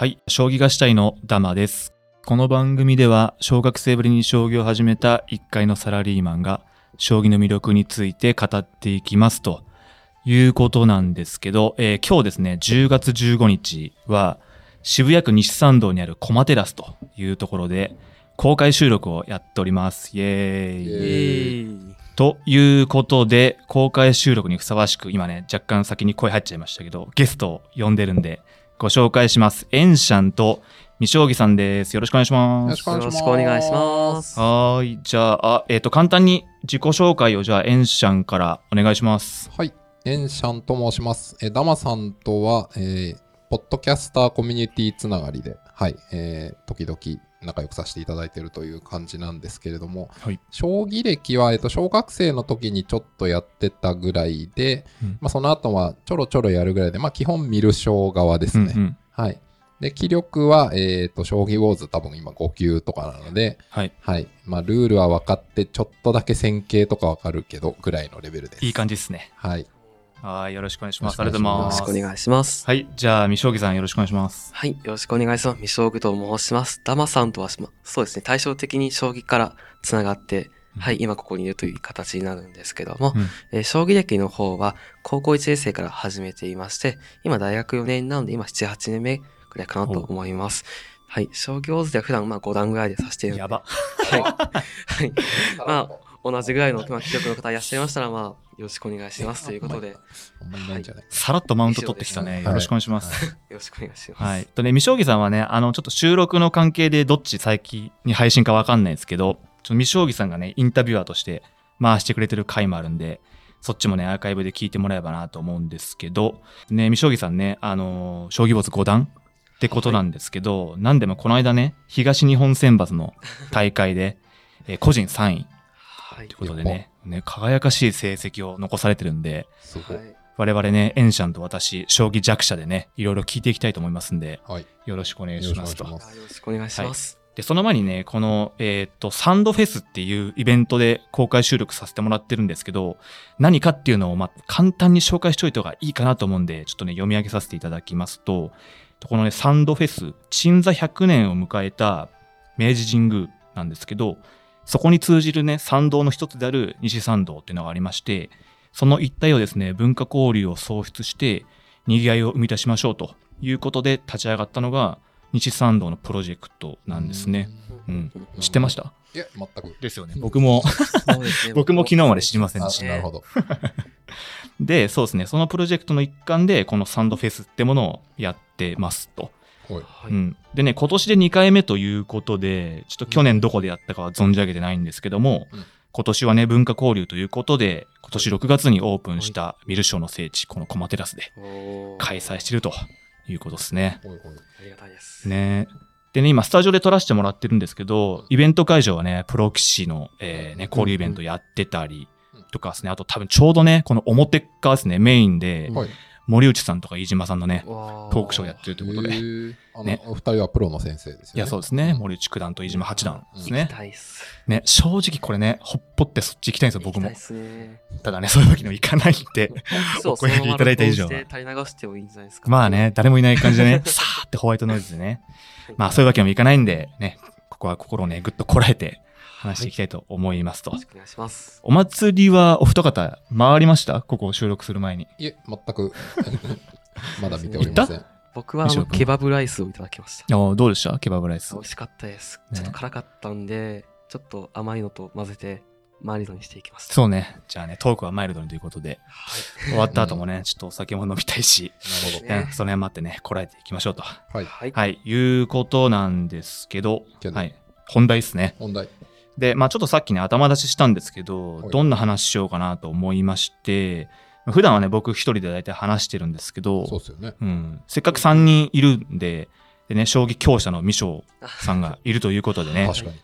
はい、将棋がしたいのダマです。この番組では、小学生ぶりに将棋を始めた一階のサラリーマンが、将棋の魅力について語っていきますということなんですけど、えー今日ですね、10月15日は、渋谷区西参道にあるコマテラスというところで、公開収録をやっております。イエーイ。イエーイということで、公開収録にふさわしく、今ね、若干先に声入っちゃいましたけど、ゲストを呼んでるんで、ご紹介します。エンシャンと未将棋さんです。よろしくお願いします。よろしくお願いします。はーい。じゃあ、あえっ、と、簡単に自己紹介を、じゃあ、エンシャンからお願いします。はい、エンシャンと申します。えーダマさんとは、えーポッドキャスターコミュニティつながりで、はい、えー時々仲良くさせていただいているという感じなんですけれども、はい将棋歴は、えっと小学生の時にちょっとやってたぐらいで、うんまあ、その後はちょろちょろやるぐらいで、まあ、基本見る将側ですね。うんうんはい。で、気力は、えっ、と、将棋ウォーズ多分今5級とかなので、はい。はい。まあ、ルールは分かって、ちょっとだけ線形とか分かるけど、ぐらいのレベルです。いい感じですね。はい。はい。よろしくお願いします。ありがとうございます。よろしくお願いします。はい。じゃあ、未将棋さんよろしくお願いします。はい、よろしくお願いします。未将棋と申します。ダマさんとはしま、そうですね、対照的に将棋からつながって、はい、今ここにいるという形になるんですけども、うんえー将棋歴の方は高校1年生から始めていまして、今大学4年なので、今7、8年目くらいかなと思います。はい、将棋ウォーズでは普段まあ5段ぐらいで指しているので、やば。はい。はい。まあ、同じぐらいの、まあ、記録の方いらっしゃいましたら、まあ、よろしくお願いしますということで、さらっとマウント取ってきたね。はいよろしくお願いします。ろしくお願いします。はい。とね、未将棋さんはね、あの、ちょっと収録の関係でどっち最近に配信かわかんないですけど、ちょっと未将棋さんがね、インタビュアーとして回してくれてる回もあるんで、そっちもね、アーカイブで聞いてもらえばなと思うんですけど、ね、未将棋さんね、あのー将棋ボス5段ってことなんですけど、なんでもこの間ね、東日本選抜の大会で、えー個人3位はいということでね、ね、輝かしい成績を残されてるんで、我々ね、エンシャンと私、将棋弱者でね、いろいろ聞いていきたいと思いますんで、はい。よろしくお願いしますとよろしくお願いし。よろしくお願いします。で、その前にね、この、えーっと、サンドフェスっていうイベントで公開収録させてもらってるんですけど、何かっていうのを、まあ、簡単に紹介しておいた方がいいかなと思うんで、ちょっとね、読み上げさせていただきますと、このね、サンドフェス、鎮座100年を迎えた明治神宮なんですけど、そこに通じるね、参道の一つである西参道っていうのがありまして、その一帯をですね、文化交流を創出して、賑わいを生み出しましょうということで立ち上がったのが、西参道のプロジェクトなんですね。うん。知ってました？いや、全く。ですよね。僕も。僕も昨日まで知りませんあでしたなるほど。で、そうですね。そのプロジェクトの一環で、このサンドフェスってものをやってますと。でね、今年で2回目ということで、ちょっと去年どこでやったかは存じ上げてないんですけども、うん。今年はね、文化交流ということで、今年6月にオープンしたミルショーの聖地、このコマテラスで開催してるということですね。ありがたいです。ね。でね、今、スタジオで撮らせてもらってるんですけど、イベント会場はね、プロ棋士の、えーね、交流イベントやってたりうんとかですね、あと多分ちょうどね、この表側ですね、メインで、はい。森内さんとか飯島さんのね、トトークショーやってるということで。ねお二人はプロの先生ですよね。や、そうですね、森内九段と飯島八段です行きね。たいっす。ね、正直これね、ほっぽってそっち行きたいんですよ、僕もただね、そういうわけにもいかないんで。そうお声掛けいただいた以上。まあね、誰もいない感じでね、さーってホワイトノイズでね。まあそういうわけにもいかないんで、ね、ここは心をね、ぐっとこらえて話していきたいと思いますとよろ。しくお願いします。お祭りはお二方回りました？ここを収録する前に。いえ、全く。まだ見ておりません。僕はケバブライスをいただきました。あどうでした？ケバブライス美。味しかったです。ねちょっと辛かったんで、ちょっと甘いのと混ぜて、マイルドにしていきました。そうね。じゃあね、トークはマイルドにということで、はい。終わった後もね、ちょっとお酒も飲みたいし、なるほど。ねね、その辺待ってね、こらえていきましょうと。はい。はい。はい、いうことなんですけど、はい、本題ですね。問題。で、まあちょっとさっきね、頭出ししたんですけどは、いどんな話しようかなと思いまして、普段はね、僕一人で大体話してるんですけど、そうですよね。うん、せっかく3人いるんで、でね、将棋強者の未将さんがいるということでね、確かに。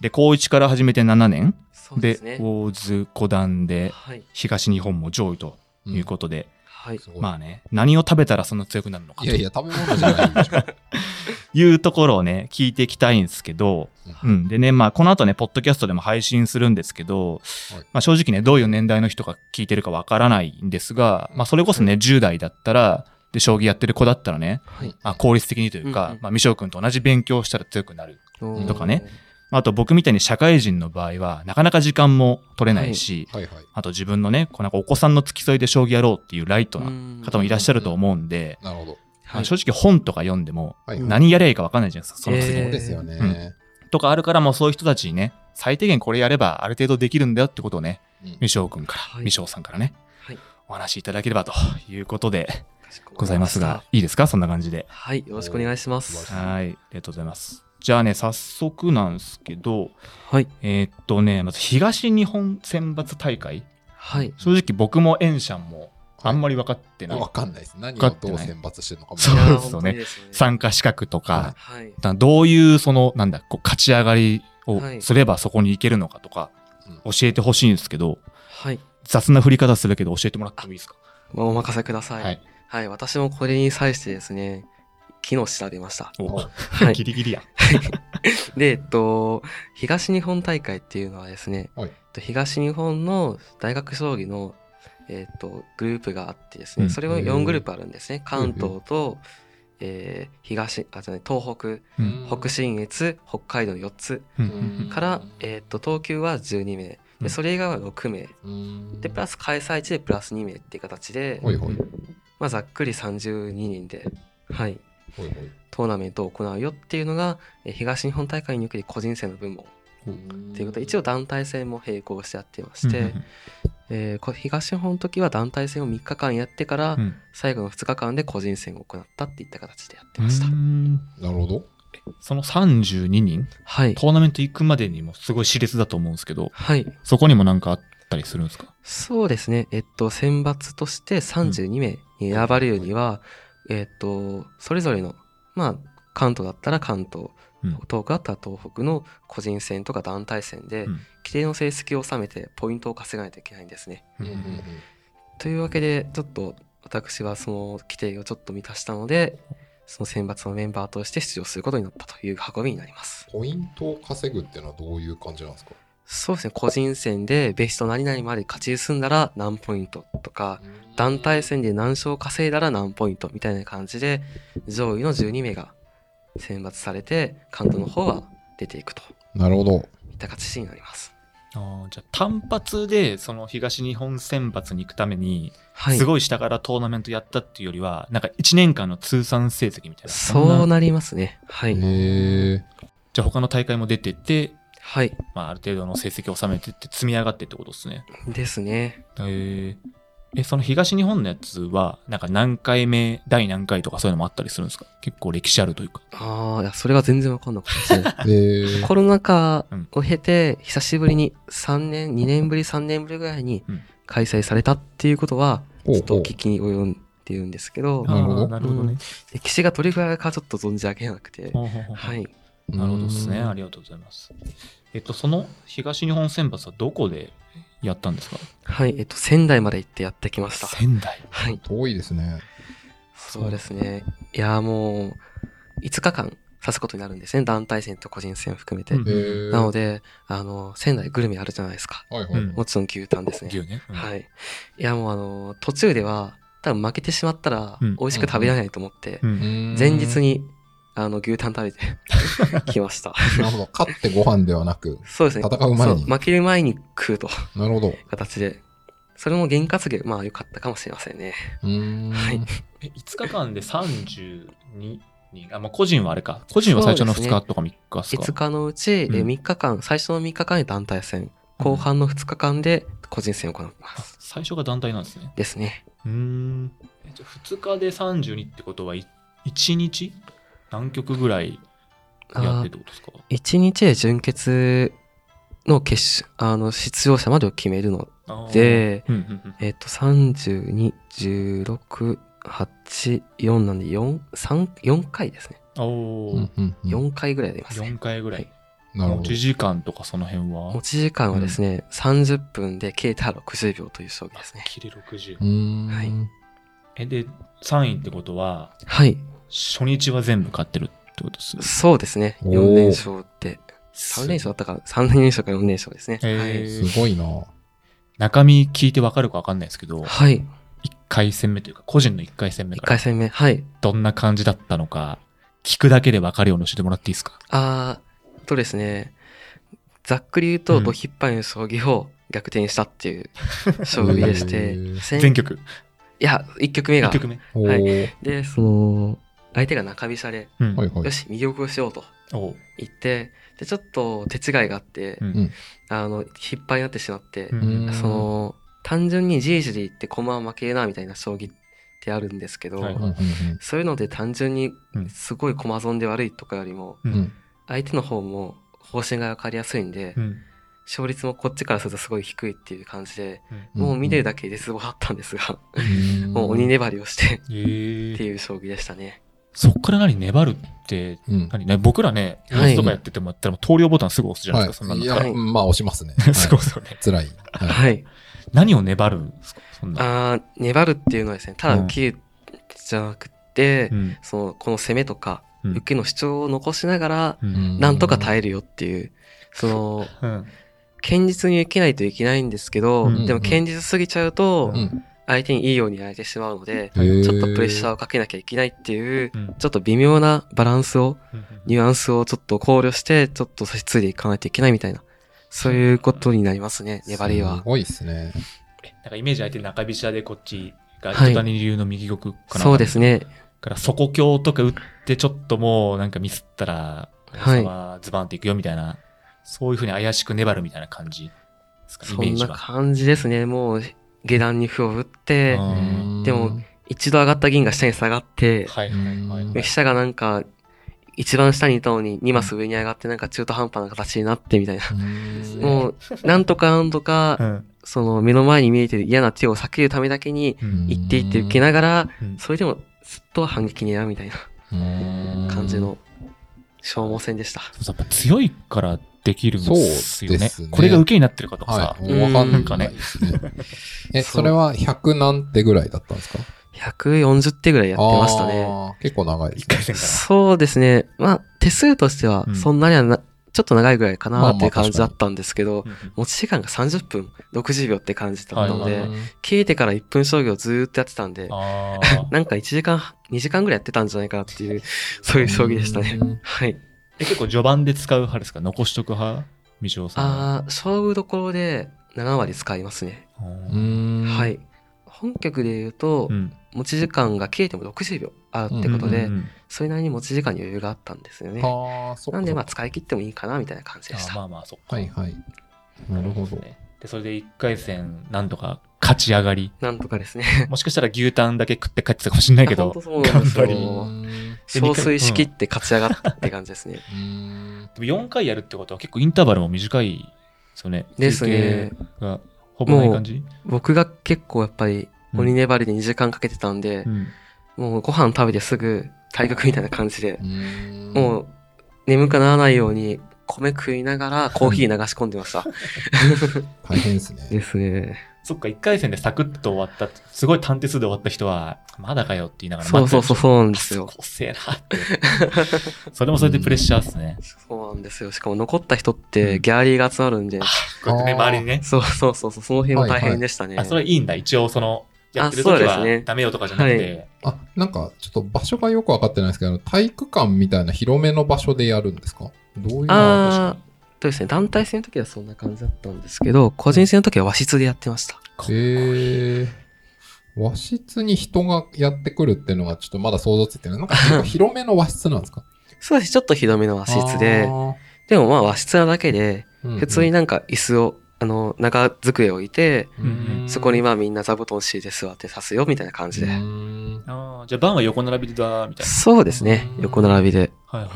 で、高1から始めて7年で、そうですね。大津五段で、はい。東日本も上位ということで、はい。まあね、何を食べたらそんな強くなるのかといやいや、食べ物じゃないでしょ。いうところをね、聞いていきたいんですけど、ううんん。でね、まあ、この後ね、ポッドキャストでも配信するんですけど、はいまあ、正直ね、どういう年代の人が聞いてるかわからないんですが、まあ、それこそね、10代だったら、で将棋やってる子だったらね、はい。まあ、効率的にというか、うんうんまあ、未翔君と同じ勉強をしたら強くなる。とかね。あと僕みたいに社会人の場合は、なかなか時間も取れないし、はいはい。あと自分のね、こうなんかお子さんの付き添いで将棋やろうっていうライトな方もいらっしゃると思うんで、なるほど。まはい。あ正直本とか読んでも何やりゃいいか分かんないじゃないですか、その次えーそうですよね。とかあるからもうそういう人たちにね、最低限これやればある程度できるんだよってことをね、うん未翔君から、はい未翔さんからね、はいお話しいただければということでございますが、いいですか？そんな感じで。はい。よろしくお願いします。はい、ありがとうございます。じゃあね、早速なんですけど、はい。えーっとね、まず東日本選抜大会。はい。正直僕もエンシャンもあんまり分かってない。わかんないです。何をわかってないどう選抜してるのかも。そうですよね参加資格とか、はい。だどういうその、なんだ、こう勝ち上がりをはいすればそこに行けるのかとか、う教えてほしいんですけど、はい。雑な振り方するけど教えてもらってもいいですか？まあお任せください。はい。はい。私もこれに際してですね、昨日調べました。おはいギリギリやん。で、えっと、東日本大会っていうのはですね、はいえっと東日本の大学将棋の、えっと、グループがあってですね、うん。それはへー。4グループあるんですね。関東と、えー東、あ、じゃない、東北、うん。北信越、北海道の4つから、えっと、東急は12名、うん。でそれ以外は6名、うん。で、プラス開催地でプラス2名っていう形で。まあ、ざっくり32人で、はい。トーナメントを行うよっていうのが、えー東日本大会における個人戦の部門っていうことで、一応団体戦も並行してやってまして、うんえーこ東日本の時は団体戦を3日間やってから、うん最後の2日間で個人戦を行ったっていった形でやってうました。んなるほど。その32人、はい。トーナメント行くまでにもすごい熾烈だと思うんですけど、はい。そこにもなんかあったりするんですか？そうですね。えっと、選抜として32名に選ばれるには、えっと、それぞれの、まあ、関東だったら関東、うん。東北だったら東北の個人戦とか団体戦で、うん。規定の成績を収めてポイントを稼がないといけないんですね。うんうんうん。というわけで、ちょっと私はその規定をちょっと満たしたので、その選抜のメンバーとして出場することになったという運びになります。ポイントを稼ぐっていうのはどういう感じなんですか？そうですね、個人戦でベスト何々まで勝ち進んだら何ポイントとか、団体戦で何勝稼いだら何ポイントみたいな感じで、上位の12名が選抜されて、関東の方は出ていくとなるほど。いった形になります。あーじゃあ単発でその東日本選抜に行くために、はい。すごい下からトーナメントやったっていうよりは、なんか1年間の通算成績みたいな。んそうなりますね。はい。へえ。じゃあ他の大会も出てて、はい。まあ、ある程度の成績を収めてって積み上がってってことですね。ですね。えーえ、その東日本のやつは、なんか何回目、第何回とかそういうのもあったりするんですか？結構歴史あるというか。ああ、いや、それが全然わかんなかったですね。コロナ禍うんを経て、久しぶりに3年、2年ぶり、3年ぶりぐらいにうん開催されたっていうことは、ちょっと聞きに及んでいるんですけど、なるほどあーなるほどね。歴史がどれぐらいかちょっと存じ上げなくて、ほうほうほうはい。なるほどですね。うんありがとうございます。えっと、その東日本選抜はどこでやったんですか？はい、えっと、仙台まで行ってやってきました。仙台？はい。遠いですね。そうですね。いや、もう、5日間さすことになるんですね。団体戦と個人戦を含めて。うん。なので、あの、仙台グルメあるじゃないですか。はいはい。うんもちろん牛タンですね。牛ね。うんはい。いや、もうあの、途中では、多分負けてしまったらうん、美味しく食べられないと思って、うんうん前日。に、あの、牛タン食べて きました。なるほど。勝ってご飯ではなく、そうですね。戦う前に負ける前に食うとなるほど。形で。それも験担ぎ、まあ良かったかもしれませんね。うーん。はいえ5日間で32人。あ、まあ、個人はあれか。個人は最初の2日とか3日ですか？5日のうち、えうん3日間、最初の3日間で団体戦、後半の2日間で個人戦を行います。最初が団体なんですね。ですね。うーん。えじゃあ2日で32ってことは、1日？何曲ぐらいやってってことですか？1日で準決の決勝、あの、出場者までを決めるので、うんうんうんえっ、と、32、16、8、4なんで4、3、4回ですね。おーうんうんうん4回ぐらい出ますね。4回ぐらい。なるほど持ち。時間とかその辺は？持ち時間はですね、30分で計た60秒という将棋ですね。キレ60う。ーん。はいえ、で、3位ってことは、はい。初日は全部勝ってるってことですそうですね。おー4連勝って。3連勝だったか、3連勝か4連勝ですね。へーはい。すごいな。中身聞いてわかるかわかんないですけど、はい。1回戦目というか、個人の1回戦目1から回戦目。はい。どんな感じだったのか、聞くだけで分かるように教えてもらっていいですか？あーとですね、ざっくり言うと、うんドヒッパイの将棋を逆転したっていう 将棋でして全曲。いや、1局目が1。曲目。おはいーで、その、相手が中飛車で、うん。よ。し、右玉をしようと言って、で、ちょっと手違いがあって、うん。うん。あの、引っ張りになってしまって、うん。うん。その、単純にじいじで言って駒は負けるなみたいな将棋ってあるんですけど、はい。そういうので単純にうん。すごい駒損で悪いとかよりも、相手の方も方針が分かりやすいんで、うん。勝率もこっちからするとすごい低いっていう感じで、うん。もう見てるだけで絶望だったんですが、うん。もう鬼粘りをしてえってー、いう将棋でしたね。そっから何粘るって、うん。何ね、僕らね、様はい。子とかやっててもやったら、投了ボタンすぐ押すじゃないですか、そんなはい。や、はい。まあ押しますね。すごいはいですよね。辛い。はい。はい。何を粘るんですかそんな。あー粘るっていうのはですね、ただ受けるじゃなくて、うん。その、この攻めとか、うん。受けの主張を残しながら、うん。なんとか耐えるよっていう、その、うん。堅実に受けないといけないんですけど、うん。でも堅実すぎちゃうとう、ん相手にいいようにやれてしまうので、ちょっとプレッシャーをかけなきゃいけないっていう、うんちょっと微妙なバランスを、うんニュアンスをちょっと考慮して、ちょっと差し継いでいかないといけないみたいな、そういうことになりますね、粘りすは。ごいですね。えなんかイメージ相手中飛車でこっちがはい糸谷流の右玉かなそうですね。から底強とか打ってちょっともうなんかミスったら、はいはズバンっていくよみたいな、そういうふうに怪しく粘るみたいな感じですか、イそんな。感じですね。もう、下段に歩を打ってう、んでも、一度上がった銀が下に下がって、はいはいはい。はい。飛車がなんか、一番下にいたのに2マス上に上がってなんか中途半端な形になってみたいな。うん。もう、なんとかなんとかう、ん。その目の前に見えてる嫌な手を避けるためだけに、うん。行っていって受けながら、うん。それでもずっと反撃狙うみたいなうん。感じの消耗戦でした。やっぱ強いからできるんですよね。そうですねこれが受けになってるかとかさは、い。うんわかんなんかねないですね。え、それは100何手ぐらいだったんですか？140手ぐらいやってましたね。結構長いですね。一回戦から。そうですね。まあ、手数としてはうんそんなにはな、ちょっと長いぐらいかまあまあなっていう感じだったんですけど、うんうん持ち時間が30分、60秒って感じだったので消えてから1分将棋をずーっとやってたんで、なんか1時間、2時間ぐらいやってたんじゃないかなっていう、そういう将棋でしたねう。んはい。え結構序盤で使う派ですか？残しとく派？みちおさんは？ああ、勝負どころで7割使いますね。はい。本局で言うとう、ん持ち時間が切れても60秒あるってことでうんう、んそれなりに持ち時間に余裕があったんですよね。なんでまあ使い切ってもいいかなみたいな感じでした。あまあまあ、そっか。はいはい。なるほど。ねで、それで1回戦、なんとか勝ち上がり。なんとかですね。もしかしたら牛タンだけ食って帰ってたかもしれないけどあ本当、そうなんですよ頑張り。うん憔悴しきって勝ち上がったって感じですね。うんでも4回やるってことは結構インターバルも短いですよね。ですね。がほぼない感じ？僕が結構やっぱりうん鬼粘りで2時間かけてたんでう、ん。もうご飯食べてすぐ対局みたいな感じでう、んもう眠くならないように米食いながらコーヒー流し込んでました。大変ですね。ですね。そっか、1回戦でサクッと終わった、すごい短手数で終わった人は、まだかよって言いながらそうそうそう、そうなんうですよ。こせえなって。それもそれでプレッシャーですね。そうなんですよ。しかも残った人ってギャラリーが集まるんで、こうやってね、周りにね。そうそうそうそう、その辺も大変でしたね。あ、それはいいんだ。一応、その、やってるあそう時はダメよとかじゃなくて。あ、なんかちょっと場所がよくわかってないですけど、体育館みたいな広めの場所でやるんですか？どういうとですね、団体戦の時はそんな感じだったんですけど、個人戦の時は和室でやってました。へえ和室に人がやってくるっていうのがちょっとまだ想像ついてない。なんか広めの和室なんですか？そうです。ちょっと広めの和室で、でもまあ和室なだけで、普通になんか椅子を、あの、長机を置いて、うんそこにまあみんな座布団敷いて座って刺すよみたいな感じで。あーじゃあ、番は横並びだ、みたいな。そうですね。横並びで。はいはい。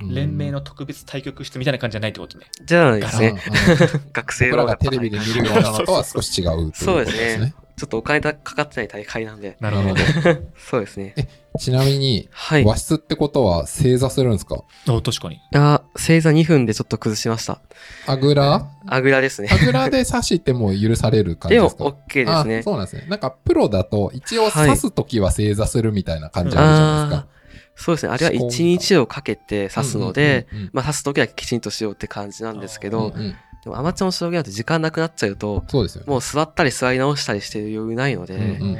連盟の特別対局室みたいな感じじゃないってことね。じゃないですね。うん 学生のがテレビで見るようなのとは少し違うということそうですね。。ちょっとお金かかってない大会なんで。なるほど。そうですね。ちなみに、はい。和室ってことは正座するんですか？お確かに。あ、正座2分でちょっと崩しました。あぐら？あぐらですねあ。ぐらで刺しても許される感じでもですか OK ですねあ。そうなんですね。なんかプロだと一応刺すときは正座するみたいな感じあるじゃないですか。そうですね。あれは1日をかけて刺すので、うんうんうんうん、まあ刺すときはきちんとしようって感じなんですけど、うんうんでもアマチュアの将棋だと時間なくなっちゃうと、そうですよね。もう座ったり座り直したりしてる余裕ないので、うんうん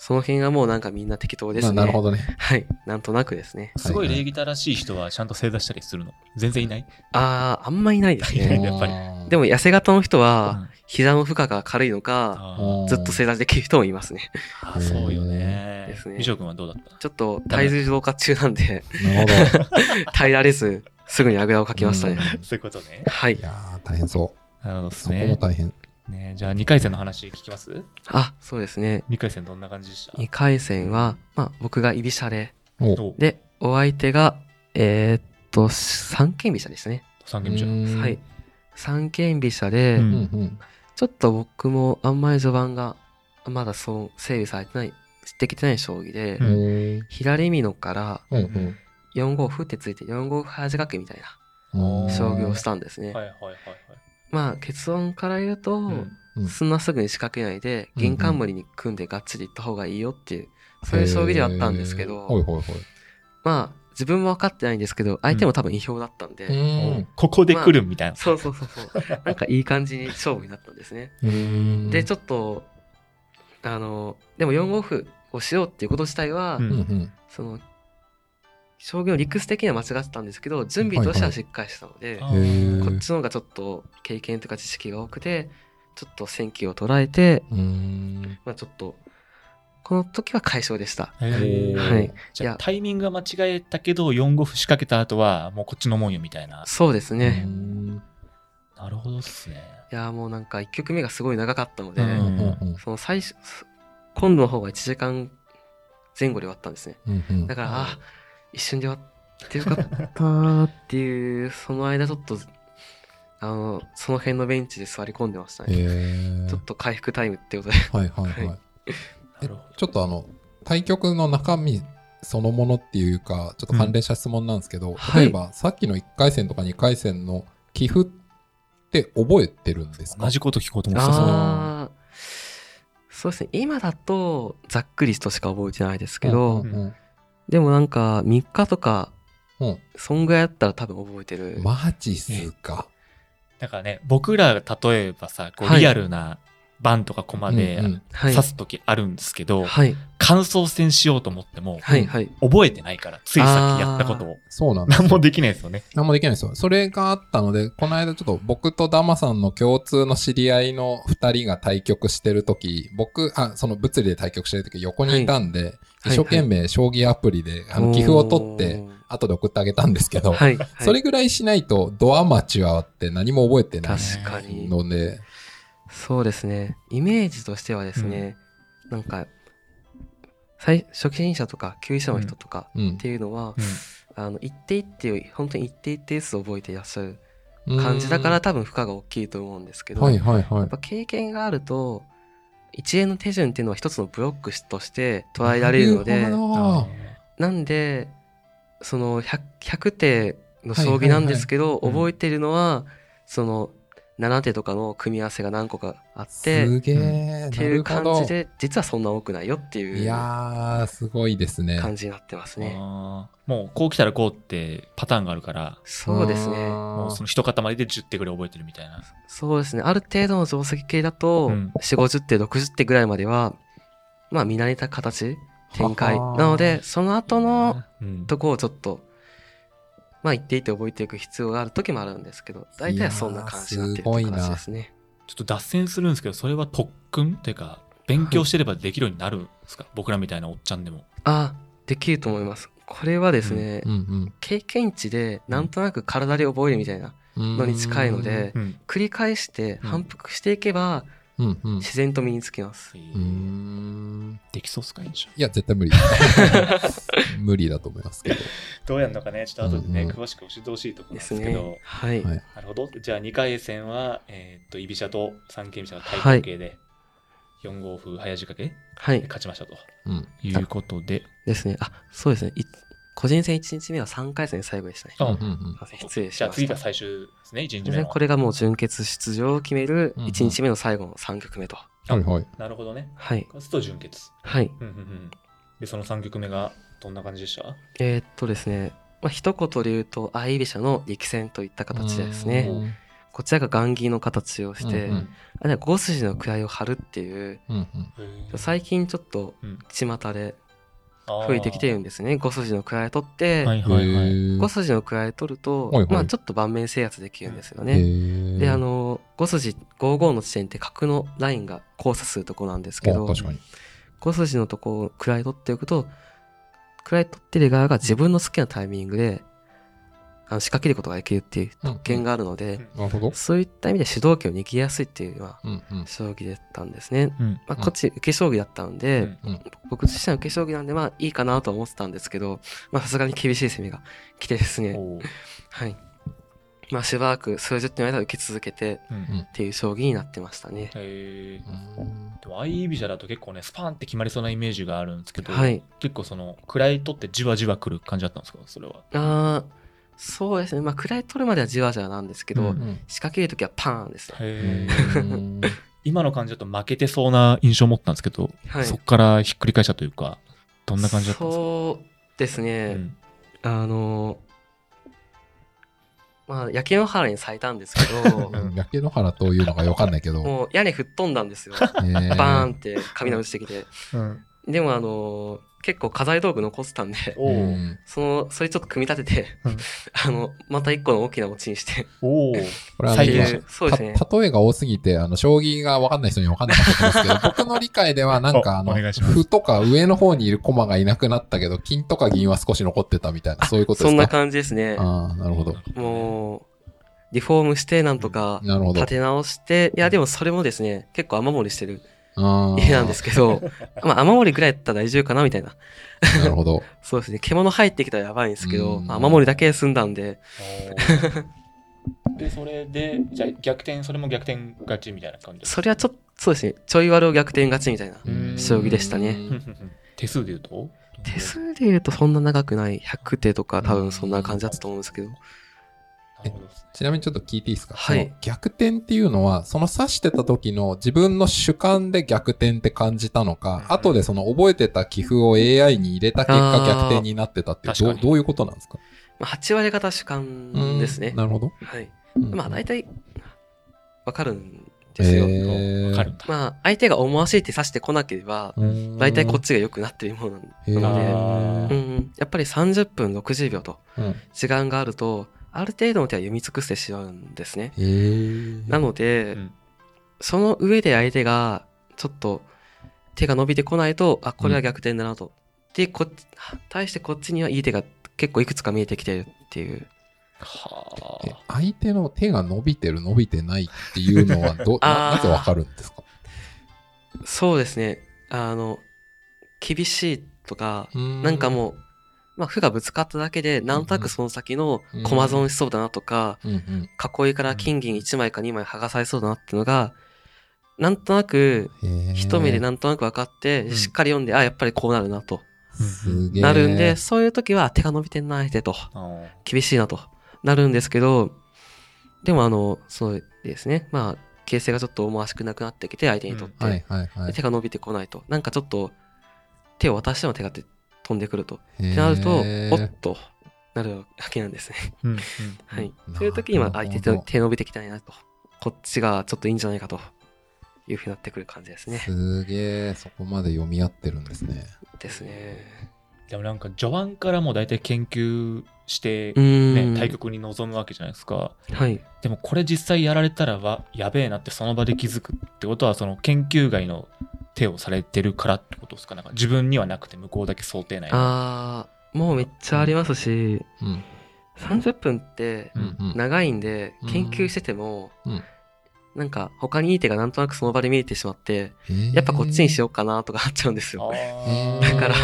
その辺がもうなんかみんな適当ですね。ななるほどね。はい。なんとなくですね。すごい礼儀正らしい人はちゃんと正座したりするの？全然いない？あー、あんまいないですね。やっぱりでも痩せ型の人は、うん膝の負荷が軽いのか、ずっと正座できる人もいますね。ーあそうよねですね美少君はどうだった？ちょっと体重増加中なんで、なるほど。耐えられず、すぐにあぐらをかきましたね。うんそういうことねはいい。やー、大変そなるほど。そこもすね大変。ねじゃあ2回戦の話聞きます？あ、そうですね。2回戦どんな感じでした？2回戦は、まあ、僕が居飛車で、で、お相手が、えーっと、三間飛車ですね。三軒目じゃんうんはい。三間飛車で、ううんんちょっと僕もあんまり序盤が、まだそう、整備されてない、できてない将棋で。左美濃からうんうん4五歩ってついて4五歩早仕掛けみたいうん。な将棋をしたんですね。まあ結論から言うと、そんなすぐに仕掛けないで、うん玄関森に組んでがっつり行った方がいいよっていう、そういう将棋ではあったんですけど。まあ自分も分かってないんですけど、相手も多分意表だったんで、うん。ここで来るみたいな。そうそうそうそう、なんかいい感じに勝負になったんですね。うん。で、ちょっと、あの、でも4五歩をしようっていうこと自体は、うん。その、将棋の理屈的には間違ってたんですけど、準備としてはしっかりしたので、あへー。こっちの方がちょっと経験とか知識が多くて、ちょっと戦機を捉えて、うん。まあちょっと、この時は解消でした。はいじゃあタイミングが間違えたけど4五歩仕掛けた後はもうこっちのもんよみたいなそうですうね。んなるほどっすねいや、もうなんか1曲目がすごい長かったので、その最初、今度の方が1時間前後で終わったんですね。うんうんだから、あ、一瞬で終わってよかったっていう、その間ちょっと、あの、その辺のベンチで座り込んでましたね。ちょっと回復タイムってことで。はいはいはい。ちょっとあの、対局の中身そのものっていうか、ちょっと関連した質問なんですけど、はい例えばさっきの1回戦とか2回戦の棋譜って覚えてるんですか？同じこと聞こうと思ってた。そうですね。今だとざっくりとしか覚えてないですけど、うんうんでもなんか3日とか、うん。そんぐらいだったら多分覚えてる。マジっすか。だからね僕らが例えばさこうはい。リアルな盤とか駒でうんうんはい。指す時あるんですけどはい。感想戦しようと思ってもはい。はい。覚えてないからついさっきやったことをそうなんです何もできないですよね何もできないですよ。それがあったので、この間ちょっと僕とダマさんの共通の知り合いの2人が対局してるとき、僕、あ、その物理で対局してるとき横にいたんで、はい一生懸命将棋アプリで、あの、棋譜を取って、後で送ってあげたんですけど、はい。はい。それぐらいしないとドアマチュアって何も覚えてない確かに。ので、そうですね。イメージとしてはですね、なんか、最初期者とか級位者の人とかうん。っていうのは、うん。あの一定一定本当に一定一定数覚えていらっしゃる感じだから多分負荷が大きいと思うんですけど、はいはいはい。やっ。ぱ経験があると一連の手順っていうのは一つのブロックとして捉えられるのでなんでその 100, 100手の将棋なんですけど、覚えてるのはその7手とかの組み合わせが何個かあってすげえ、っていう感じで実はそんな多くないよっていいうやー、すごいですね。感じになってますね。もうこう来たらこうってパターンがあるからそうですね。もうその一塊で10手ぐらい覚えてるみたいなそうですね。ある程度の定石系だと、うん4、50手、60手ぐらいまでは、まあ見慣れた形、展開。ははなので、その後のうんとこをちょっと、まあ言っていて覚えていく必要がある時もあるんですけど、大体はそんな感じになってるって感じですね。ちょっと脱線するんですけどそれは特訓っていうか勉強してればできるようになるんですか、僕らみたいなおっちゃんでもあ、できると思います。これはですね、うん経験値でなんとなく体で覚えるみたいなうん。のに近いので、うん繰り返してうん反復していけばうんうん。自然と身につきます。うーん。できそうっすかいいじゃんいや、絶対無理。無理だと思いますけど。どうやるのかねちょっと後でね、うんうん詳しく教えてほしいところでですすけど、ね。はい。はいなるほどじゃあ2回戦は、えーっと居飛車と三間飛車の対抗形で、4五歩早仕掛けはい。勝ちましたとうん。いうことで、ですね。あ、そうですね。い個人戦1日目は3回戦最後でしたね。あうんうんすいません失礼しじゃあました。次が最終ですね1日目これがもう準決出場を決めるうんうん1日目の最後の3局目と。はいはい。なるほどねはい。勝つと準決はい。うんうんうんでその3局目がどんな感じでした？えーっとですね。まあ、一言で言うと、相居飛車の力戦といった形でですね。うん。こちらが雁木の形をして、うんうんあれは5筋の位を張るっていう、うんうん最近ちょっとうん巷で増えてきてるんですね。5筋の位取って、はいはいはい。へー5筋の位取ると、はいはいまあちょっと盤面制圧できるんですよへね。ーで、あの、5筋、55の地点って角のラインが交差するとこなんですけど、あ確かに。5筋のとこを位取っておくと、位取ってる側が自分の好きなタイミングで、あの仕掛けることができるっていう特権があるので。そういった意味で主導権を握りやすいっていうのは、うんうん。将棋だったんですね。うんまあ、こっち受け将棋だったので、うんうん。僕自身は受け将棋なんで、まあいいかなとは思ってたんですけど、まあさすがに厳しい攻めが来てですね、はい。まあしばらく数十手の間受け続けてうんっていう将棋になってましたね。へー。うん。でも相居飛車だと結構ねスパーンって決まりそうなイメージがあるんですけど、はい。結構その位取ってじわじわくる感じだったんですか？それは。あーそうですね。まあ位取るまではじわじわなんですけど、うんうん仕掛けるときはパーンです今の感じだと負けてそうな印象を持ったんですけど、はい。そこからひっくり返したというかどんな感じだったんですか？そうですね。うんあのまあ焼け野原に咲いたんですけど、うん焼け野原というのがわかんないけど。もう屋根吹っ飛んだんですよ。バーンって雷落ちてきて。うんでもあの結構家財道具残ってたんで、その、それちょっと組み立ててうん、あの、また一個の大きなオチにして、おーこれは最そうですね。た例えが多すぎて、あの、将棋が分かんない人には分かんなかったんですけど、僕の理解ではなんかあの、歩とか上の方にいる駒がいなくなったけど、金とか銀は少し残ってたみたいな、そういうことですか？そんな感じですね。ああ、なるほど。もう、リフォームして、なんとか。立て直して、いや、でもそれもですね、結構雨漏りしてる家なんですけど、まあ雨漏りぐらいだったら大丈夫かなみたいな。なるほど。そうですね。獣入ってきたらやばいんですけど、うんまあ雨漏りだけで済んだんで、でそれでじゃあ逆転それも逆転勝ちみたいな感じそれはちょっと、そうですね。ちょい悪を逆転勝ちみたいな。うん将棋でしたね手数で言うと？手数で言うとそんな長くない100手とか多分そんな感じだったと思うんですけど。ちなみにちょっと聞いていいですか？はい。逆転っていうのは、その指してた時の自分の主観で逆転って感じたのか、うん後でその覚えてた棋譜を AI に入れた結果逆転になってたってどうどういうことなんですか？まあ8割方主観ですね。うん。なるほど。はい。うんまあ大体わかるんですよ。へー。わかる。んだまあ相手が思わしいって指してこなければ、うん。大体こっちが良くなってるものなので、あー。うんうん、やっぱり30分60秒とうん。時間があると、ある程度の手は読み尽くしてしまうんですね。なので、うんその上で相手がちょっと手が伸びてこないと、あ、これは逆転だなと。で、こっち、対してこっちにはいい手が結構いくつか見えてきてるっていう。はえ相手の手が伸びてる伸びてないっていうのはど なぜわかるんですか？そうですね。あの、厳しいとか、なんかもう、まあ、負がぶつかっただけで、なんとなくその先の駒損しそうだなとか、囲いから金銀1枚か2枚剥がされそうだなっていうのが、なんとなく、一目でなんとなく分かって、うん。しっかり読んで、あ、やっぱりこうなるなと、なるんで、そういう時は手が伸びてんな、相手と、厳しいなと、なるんですけど、でもあの、そうですね、まあ、形勢がちょっと思わしくなくなってきて、相手にとって。手が伸びてこないと、なんかちょっと、手を渡しても手が飛んでくると。ってなると、おっと、なるわけなんですね。うんうん はい。うんそういう時には相手と手伸びてきたいなと。こっちがちょっといいんじゃないかというふうになってくる感じですね。すげえ、そこまで読み合ってるんですね。ですね。でもなんか序盤からもう大体研究してね、ん。対局に臨むわけじゃないですか。はい。でもこれ実際やられたらわやべえなってその場で気づくってことはその研究外の手をされてるからってことですか？なんか自分にはなくて向こうだけ想定内の。あー、もうめっちゃありますし、うん。30分って長いんでうん、研究しててもうん、なんか他にいい手がなんとなくその場で見えてしまって、やっぱこっちにしようかなとかなっちゃうんですよ。だから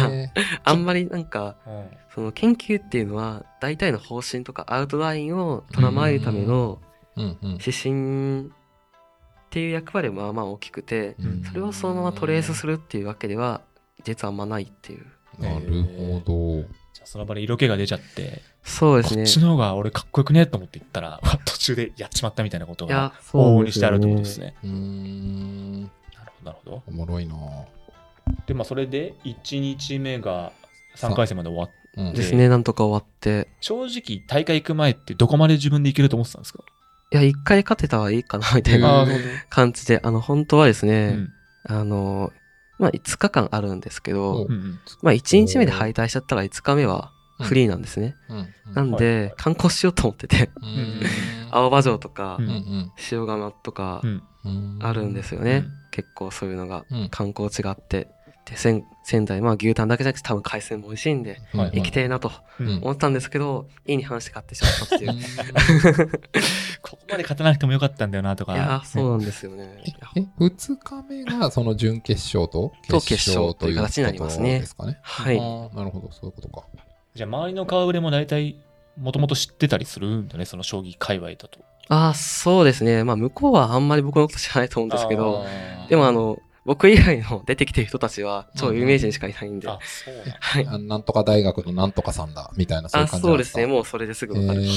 あんまりなんか、うん。その研究っていうのは大体の方針とかアウトラインを捉まえるための指針っていう役割はまあまあ大きくてうん。それをそのままトレースするっていうわけでは実はあんまないっていう。なるほど。じゃあその場で色気が出ちゃって、そうですね。こっちの方が俺かっこよくねと思って言ったら、わ 途中でやっちまったみたいなことがいや往々にしてあるってことね。ですね。うーん。なるほど、なるほど。おもろいな。で、まあそれで1日目が3回戦まで終わっうん。ですねなんとか終わって。正直大会行く前ってどこまで自分で行けると思ってたんですか？いや、一回勝てたはいいかな、みたいな感じで、あの、本当はですうね、ん。あの、まあ、5日間あるんですけど、おう。んうん。まあ、1日目で敗退しちゃったら5日目はフリーなんですね。う。ん。なんはい。で、観光しようと思ってて、うん。青葉城とか塩釜とかあるんですよね。うん。結構そういうのがうん。観光地があって。で、仙仙台、まあ牛タンだけじゃなくて多分海鮮も美味しいんで、はい行きてえなとうん思ったんですけど、いいに反して買ってしまったっていう。い ここまで勝たなくてもよかったんだよなとか。やー、そうなんですよね。いやえ、2日目がその準決勝とと決勝という形になりますねすかね？はいなるほど、そういうことか。じゃあ周りの顔ぶれも大体もともと知ってたりするんだね、その将棋界隈だと。ああ、そうですね。まあ向こうはあんまり僕のこと知らないと思うんですけど、でもあの、僕以外の出てきてる人たちは超有名人しかいないんで、あ、そうなんだ。はい。あなんとか大学のなんとかさんだ、みたいなそういあう感じなんですかそうですね。もうそれですぐわかるって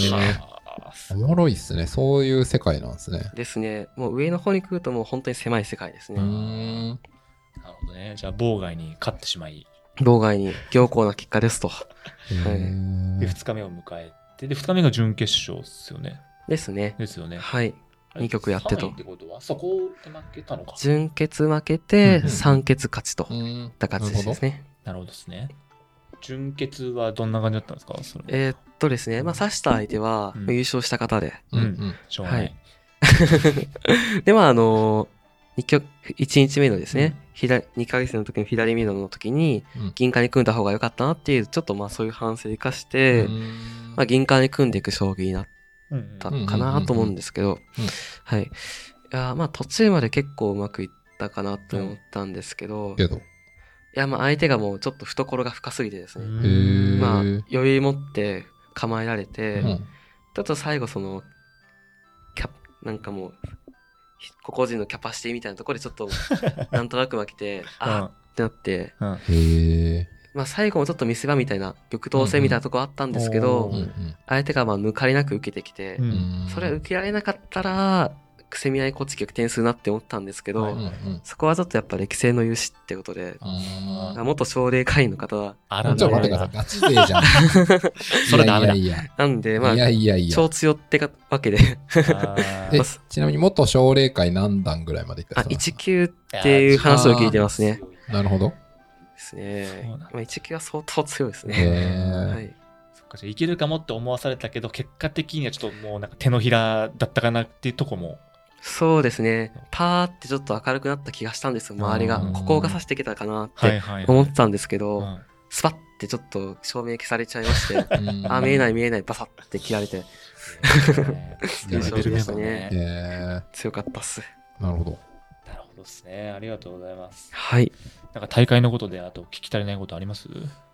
おもろいっすね。そういう世界なんですね。ですね。もう上の方に来るともう本当に狭い世界ですうーね。ん。なるほどね。じゃあ、妨害に勝ってしまい、妨害に良好な結果ですと。へーで、2日目を迎えて、で、2日目が準決勝ですよね。ですね。ですよね。はい。二局やってと。3位ってことは、そこで負けたのか。準決負けて、うん三決勝ちと。っん。た感じですね。なるほど。ですね。準決はどんな感じだったんですか？それえーっとですね、まあ指した相手はうん。優勝した方で。うんうん。うがない。はい。で、まああの二局、1日目のですね、左、2ヶ月の時の左ミドルの時にうん、銀貨に組んだ方が良かったなっていう、ちょっとまあそういう反省を生かして、うん。まあ銀貨に組んでいく将棋になっうんうんたかなと思うんですけど、はい。いや、まあ途中まで結構うまくいったかなと思ったんですけど、いけど。や、まあ相手がもうちょっと懐が深すぎてですね、まあ余裕持って構えられて、うんちょっと最後その、キャなんかもう、ひ個々人のキャパシティみたいなところでちょっと、なんとなく負けて、あーってなって。まあ最後もちょっと見せ場みたいな、玉頭戦みたいなとこあったんですけど、うんうんうんうん相手がまあ抜かりなく受けてきて、うんそれ受けられなかったら、くせみないこっち逆転するなって思ったんですけど、はいうんうんそこはちょっとやっぱ歴戦の勇士ってことで、あー元奨励会員の方は、あちょっと待ってください。ガチ勢じゃん。それダメだいやいなんで、まあやいや。い、やいやいや。超強ってかわけで、ちなみに元奨励会何段ぐらいまでいったあ、んですか？1級っていう話を聞いてますね。なるほど。ですね。まあ、1級は相当強いですへね。ーはい。そっかじゃあいけるかもって思わされたけど結果的にはちょっともうなんか手のひらだったかなっていうとこもそうですね。パーってちょっと明るくなった気がしたんですよ、周りがうん。ここが指していけたかなって思ってたんですけうど、んスパッてちょっと照明消されちゃいまして、うんあ、見えない見えない、バサッて切られて。え 強かったっす。なるほど。なるほどですね。ありがとうございます。はい。なんか大会のことであと聞き足りないことあります？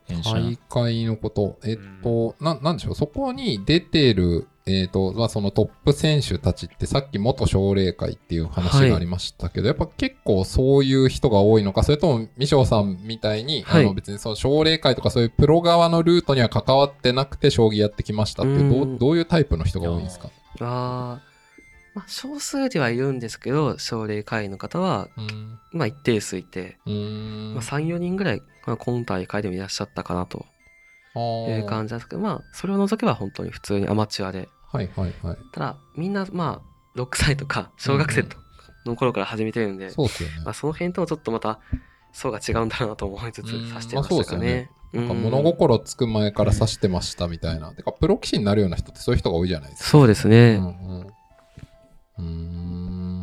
大会のこと、えっと、ななんでしょう、そこに出てる、えっと、まあ、そのトップ選手たちって、さっき元奨励会っていう話がありましたけど、やっぱ結構そういう人が多いのか、それとも、ミショーさんみたいに、はい。あの別にその奨励会とかそういうプロ側のルートには関わってなくて、将棋やってきましたって、どうん。うどういうタイプの人が多いんですか？あーまあ、少数ではいるんですけど、奨励会員の方は、うん。まあ、一定数いて。まあ、3、4人ぐらい、まあ、今大会でもいらっしゃったかなという感じなんですけど、まあ、それを除けば本当に普通にアマチュアで、はいはいはい。ただ、みんな、まあ、6歳とか、小学生との頃から始めてるんで、そうっすよね。まあ、その辺ともちょっとまた、層が違うんだろうなと思いつつ、うん指してましたかね。なんかうん物心つく前から指してましたみたいな。てか、プロ棋士になるような人ってそういう人が多いじゃないですか。そうですうね。んうん。うーん。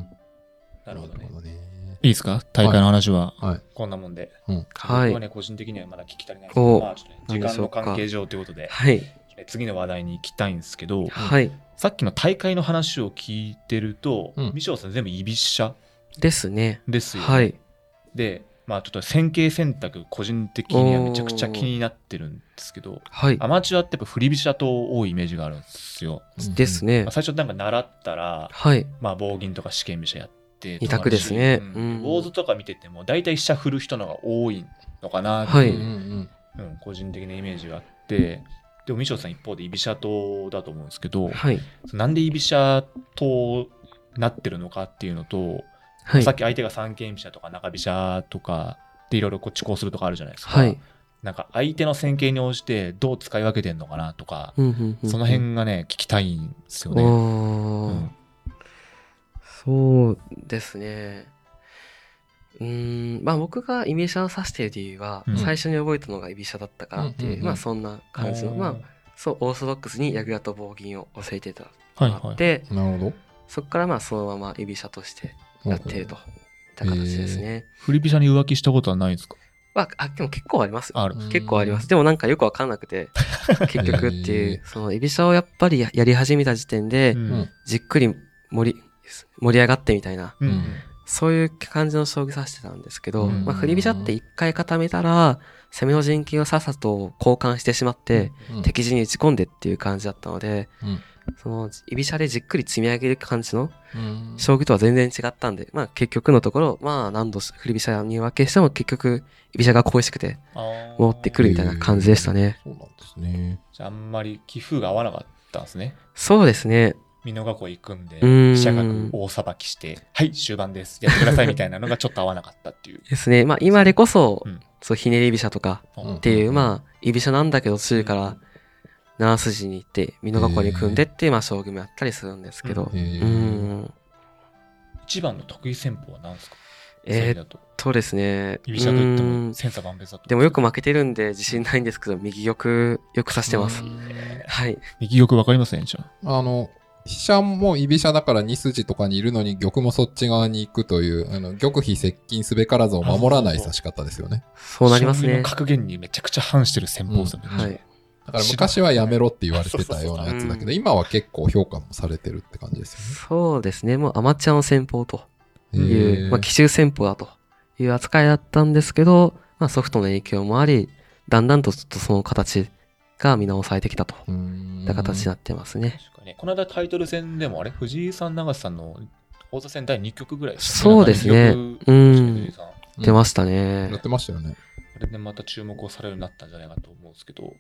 なるほどね。ね。いいですか？大会の話ははい。こんなもんで。うん。はい僕はね、個人的にはまだ聞き足りないですけど、おまあちょっとね時間の関係上ということで、はい。え次の話題に行きたいんですけど、はい。さっきの大会の話を聞いてると、うんミショーさん全部居飛車ですね。ですよね。はい。で、まあちょっと線形選択、個人的にはめちゃくちゃ気になってるんですけど、はい。アマチュアってやっぱ振り飛車と多いイメージがあるんですよ。ですねまあ。最初なんか習ったら、はい。まあ棒銀とか試験飛車やって二択ですねうんうん坊主とか見てても大体飛車振る人のが多いのかなってはいいう、うんうんうん個人的なイメージがあってでもミショさん一方で居飛車党だと思うんですけど、はい。なんで居飛車党なってるのかっていうのと、はい。さっ。き相手が三間飛車とか中飛車とかでいろいろこっちこうするとかあるじゃないですか、はい。なんか相手の戦型に応じてどう使い分けてんのかなとか、うんうんうんその辺がね聞きたいんですよね、おうーん。そうですね。うーん、まあ僕が居飛車を指している理由は、うん。最初に覚えたのが居飛車だったからっていう、うんうんうん。まあそんな感じの、まあそう、オーソドックスに矢倉と棒銀を教えてたあ、のがあって、なるほそこからまあそのまま居飛車としてど。やっていると。いった形ですね。振り飛車に浮気したことはないですか？まあ、あ、でも結構ありますよ。ある。結構あります。でもなんかよくわかんなくて、結局っていう、その居飛車をやっぱりややり始めた時点で、うん。じっくり盛り、盛り上がってみたいな、うん。うんそういう感じの将棋指してたんですけど、うん。まあ、振り飛車って一回固めたら、攻めの陣形をさっさと交換してしまって、うん。敵陣に打ち込んでっていう感じだったので、うんその居飛車でじっくり積み上げる感じのうん将棋とは全然違ったんで、まあ結局のところ、まあ何度振り飛車に分けしても結局居飛車が恋しくて戻ってくるみたいな感じでしたね。そうなんですね。じゃああんまり棋風が合わなかったんですね。そうですね。美濃囲い行くんで、うん飛車角大さばきして、はい、終盤です。やってくださいみたいなのがちょっと合わなかったっていう。ですね。まあ今でこそ、うんそうひねり飛車とかうんっていう、うんまあ居飛車なんだけど中から7筋に行って、美濃囲いに組んでってまあ将棋もやったりするんですけど、へうーん。一番の得意戦法は何ですか？えーっと。とですね。居飛車といってうんも千差万別だと。でもよく負けてるんで自信ないんですけど、右玉よく指してますう。んはい。右玉わかりますね、じゃあ。あの、飛車も居飛車だから2筋とかにいるのに玉もそっち側に行くという、あの玉非接近すべからずを守らない指し方ですよね。そうなりますね。格言にめちゃくちゃ反してる戦法ですよね。はい。だから昔はやめろって言われてたようなやつだけど、今は結構評価もされてるって感じですそうですね。もうアマチュアの戦法とよね。いう、まあ、奇襲戦法だという扱いだったんですけど、まあ、ソフトの影響もあり、だんだんとちょっとその形が見直されてきたといった形になってますね。確かに。この間タイトル戦でもあれ藤井さん、永瀬さんの王座戦第2局ぐらいですそうですねなんか右玉藤井さんうん出ましたやねっ。てましたよね。あれでまた注目をされるようになったんじゃないかと思うんですけど、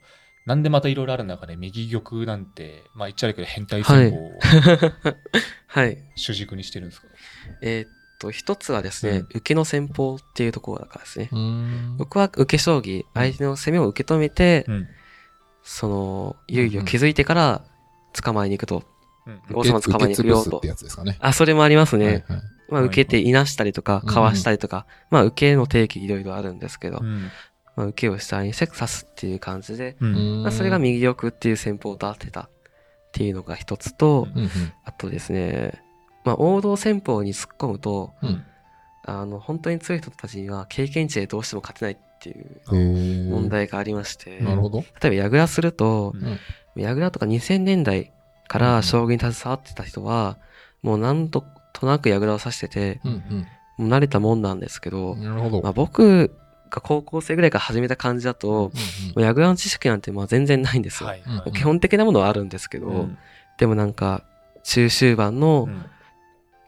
なんでまたいろいろある中で右玉なんて、まあ言っちゃうけど変態戦 法をはい。主軸にしてるんですか、えーっと、一つはですね、うん受けの戦法っていうところだからですね。うーん僕は受け将棋、相手の攻めを受け止めて、うんその、優位を築いてから捕まえに行くと。うん王様捕まえに行くよと受け潰すって。やつですかね。あ、それもありますね。はいはいまあ、受けていなしたりとか、うんかわしたりとか、まあ、受けの定義いろいろあるんですけど、うんまあ、受けを下にして刺すっていう感じで、うんまあ、それが右玉っていう戦法と当てたっていうのが一つと、うんうんあとですね、まあ、王道戦法に突っ込むと、うんうんあの、本当に強い人たちには経験値でどうしても勝てないっていう問題がありまして、なるほど。例えば矢倉すると、うん矢倉とか2000年代から将棋に携わってた人は、もう何度となく矢倉を指してて、うんもう慣れたもんなんですけど、うん。なるほど。まあ、僕が高校生ぐらいから始めた感じだと、うんうんもう矢倉の知識なんてまあ全然ないんですよ。はいうんもう基本的なものはあるんですけど、うん。でもなんか、中終盤のうん。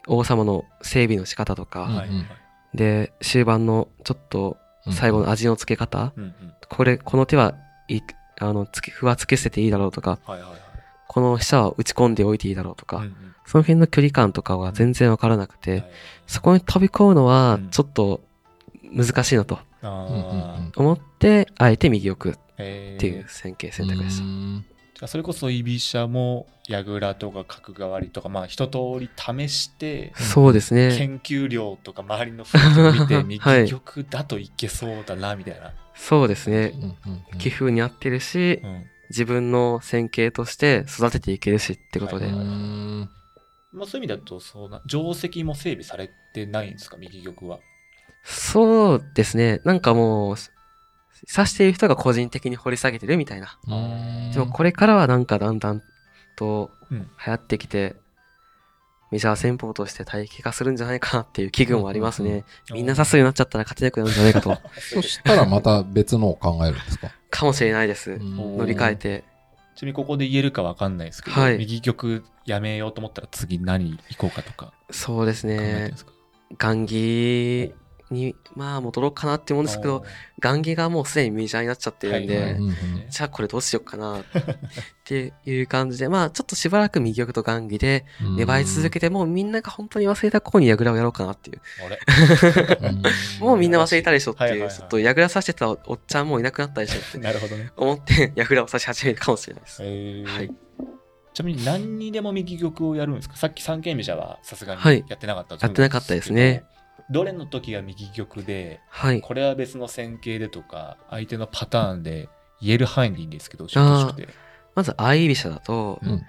王様の整備の仕方とか、うんはいはい。で、終盤のちょっと最後の味の付け方、うんうん。これ、この手はいい、あの、つけ、歩はつけ捨てていいだろうとか、はいはいはい。この飛車は打ち込んでおいていいだろうとか、うんうん。その辺の距離感とかは全然わからなくて、はい。そこに飛び込むのはうん。ちょっと難しいなと思って、あえて右奥っていう戦型選択でした。うん。じゃあそれこそ居飛車も矢倉とか角換わりとかまあ一通り試してそうですね。研究量とか周りの雰囲気を見て右 はい。玉だといけそうだなみたいな、そうですね。うんうんうん棋風に合ってるし、うん。自分の戦型として育てていけるしってことで。まあ、そういう意味だとそうな定石も整備されてないんですか右玉はそうですね。なんかもう、指している人が個人的に掘り下げてるみたいな。うんでもこれからはなんかだんだんとうん流行ってきて、メジャー戦法として体系化するんじゃないかなっていう危惧もありますうんうんね。みんな指すようになっちゃったら勝てなくなるんじゃないかと。そしたらまた別のを考えるんですか？かもしれないです。乗乗り換えて。ちなみにここで言えるかわかんないですけど、はい右玉やめようと思ったら次何行こうかとかそうです考えてるんねで。すか、雁木に、まあ戻ろうかなって思うんですけど、雁木がもうすでにメジャーになっちゃってるんで、はいはいうんうんじゃあこれどうしようかなっていう感じで、まあちょっとしばらく右玉と雁木で粘り続けて、もうみんなが本当に忘れた頃に矢倉をやろうかなっていう。もうみんな忘れたでしょっていう、はいはいはい。ちょっと矢倉指してたおっちゃんもういなくなったでしょってなるほどね。思って矢倉を指し始めるかもしれないです。えー。はい。ちなみに何にでも右玉をやるんですか？さっき三間飛車はさすがはい。にやってなかったとやってなかったですね。どれの時が右玉で、はい。これは別の戦型でとか、相手のパターンで言える範囲でいいんですけど、教えてほしくて。まず相居飛車だと、うん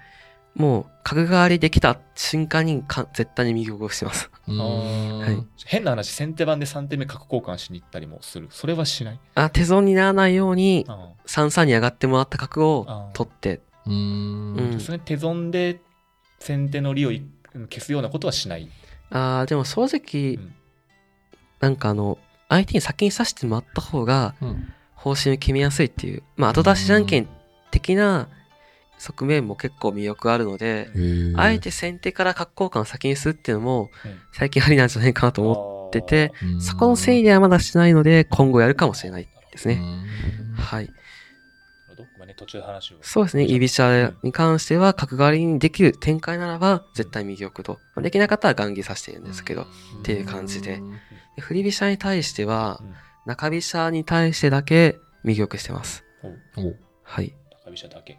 もう角換わりできた瞬間にか絶対に右玉をしてます。はい変な話、先手番で3手目角交換しに行ったりもする。それはしない。あ、手損にならないように、あ3三に上がってもらった角をあ取って、うーんうんそれ手損で先手の利をい消すようなことはしない。あーでも正直、うんなんかあの、相手に先に指してもらった方が、うん。方針を決めやすいっていう、まあ、後出しじゃんけん的な側面も結構魅力あるので、あえて先手から角交換を先にするっていうのもうん、最近ありなんじゃないかなと思ってて、そこの整理はまだしてないので、今後やるかもしれないですね。はい。途中で話を。そうですね。居飛車に関しては、角換わりにできる展開ならば、絶対右奥と。まあできなかったら雁木さしてるんですけど、っていう感じでで振り飛車に対してはうん、中飛車に対してだけ右奥してます。はい。高飛車だけ。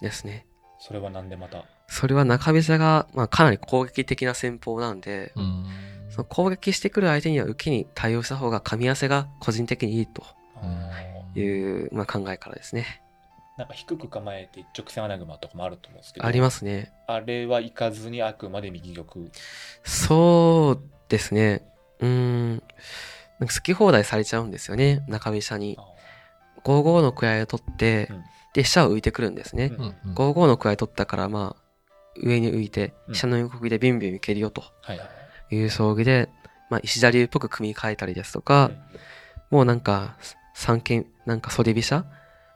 ですね。それはなんでまた？それは中飛車が、まあ、かなり攻撃的な戦法なんで、うーんその攻撃してくる相手には受けに対応した方が噛み合わせが個人的にいいという、まあ、考えからですね。なんか低く構えて一直線穴熊とかもあると思うんですけど。ありますね。あれは行かずにあくまで右玉。そうですね。うーん。なんか好き放題されちゃうんですよね。中飛車に。あ5五の位を取って、うんで、飛車を浮いてくるんですね。うんうんうん5五の位取ったから、まあ、上に浮いて、うん飛車の横切りでビュンビュンいけるよとはいう将棋で、まあ、石田流っぽく組み替えたりですとか、もうなんか、三間、なんか袖飛車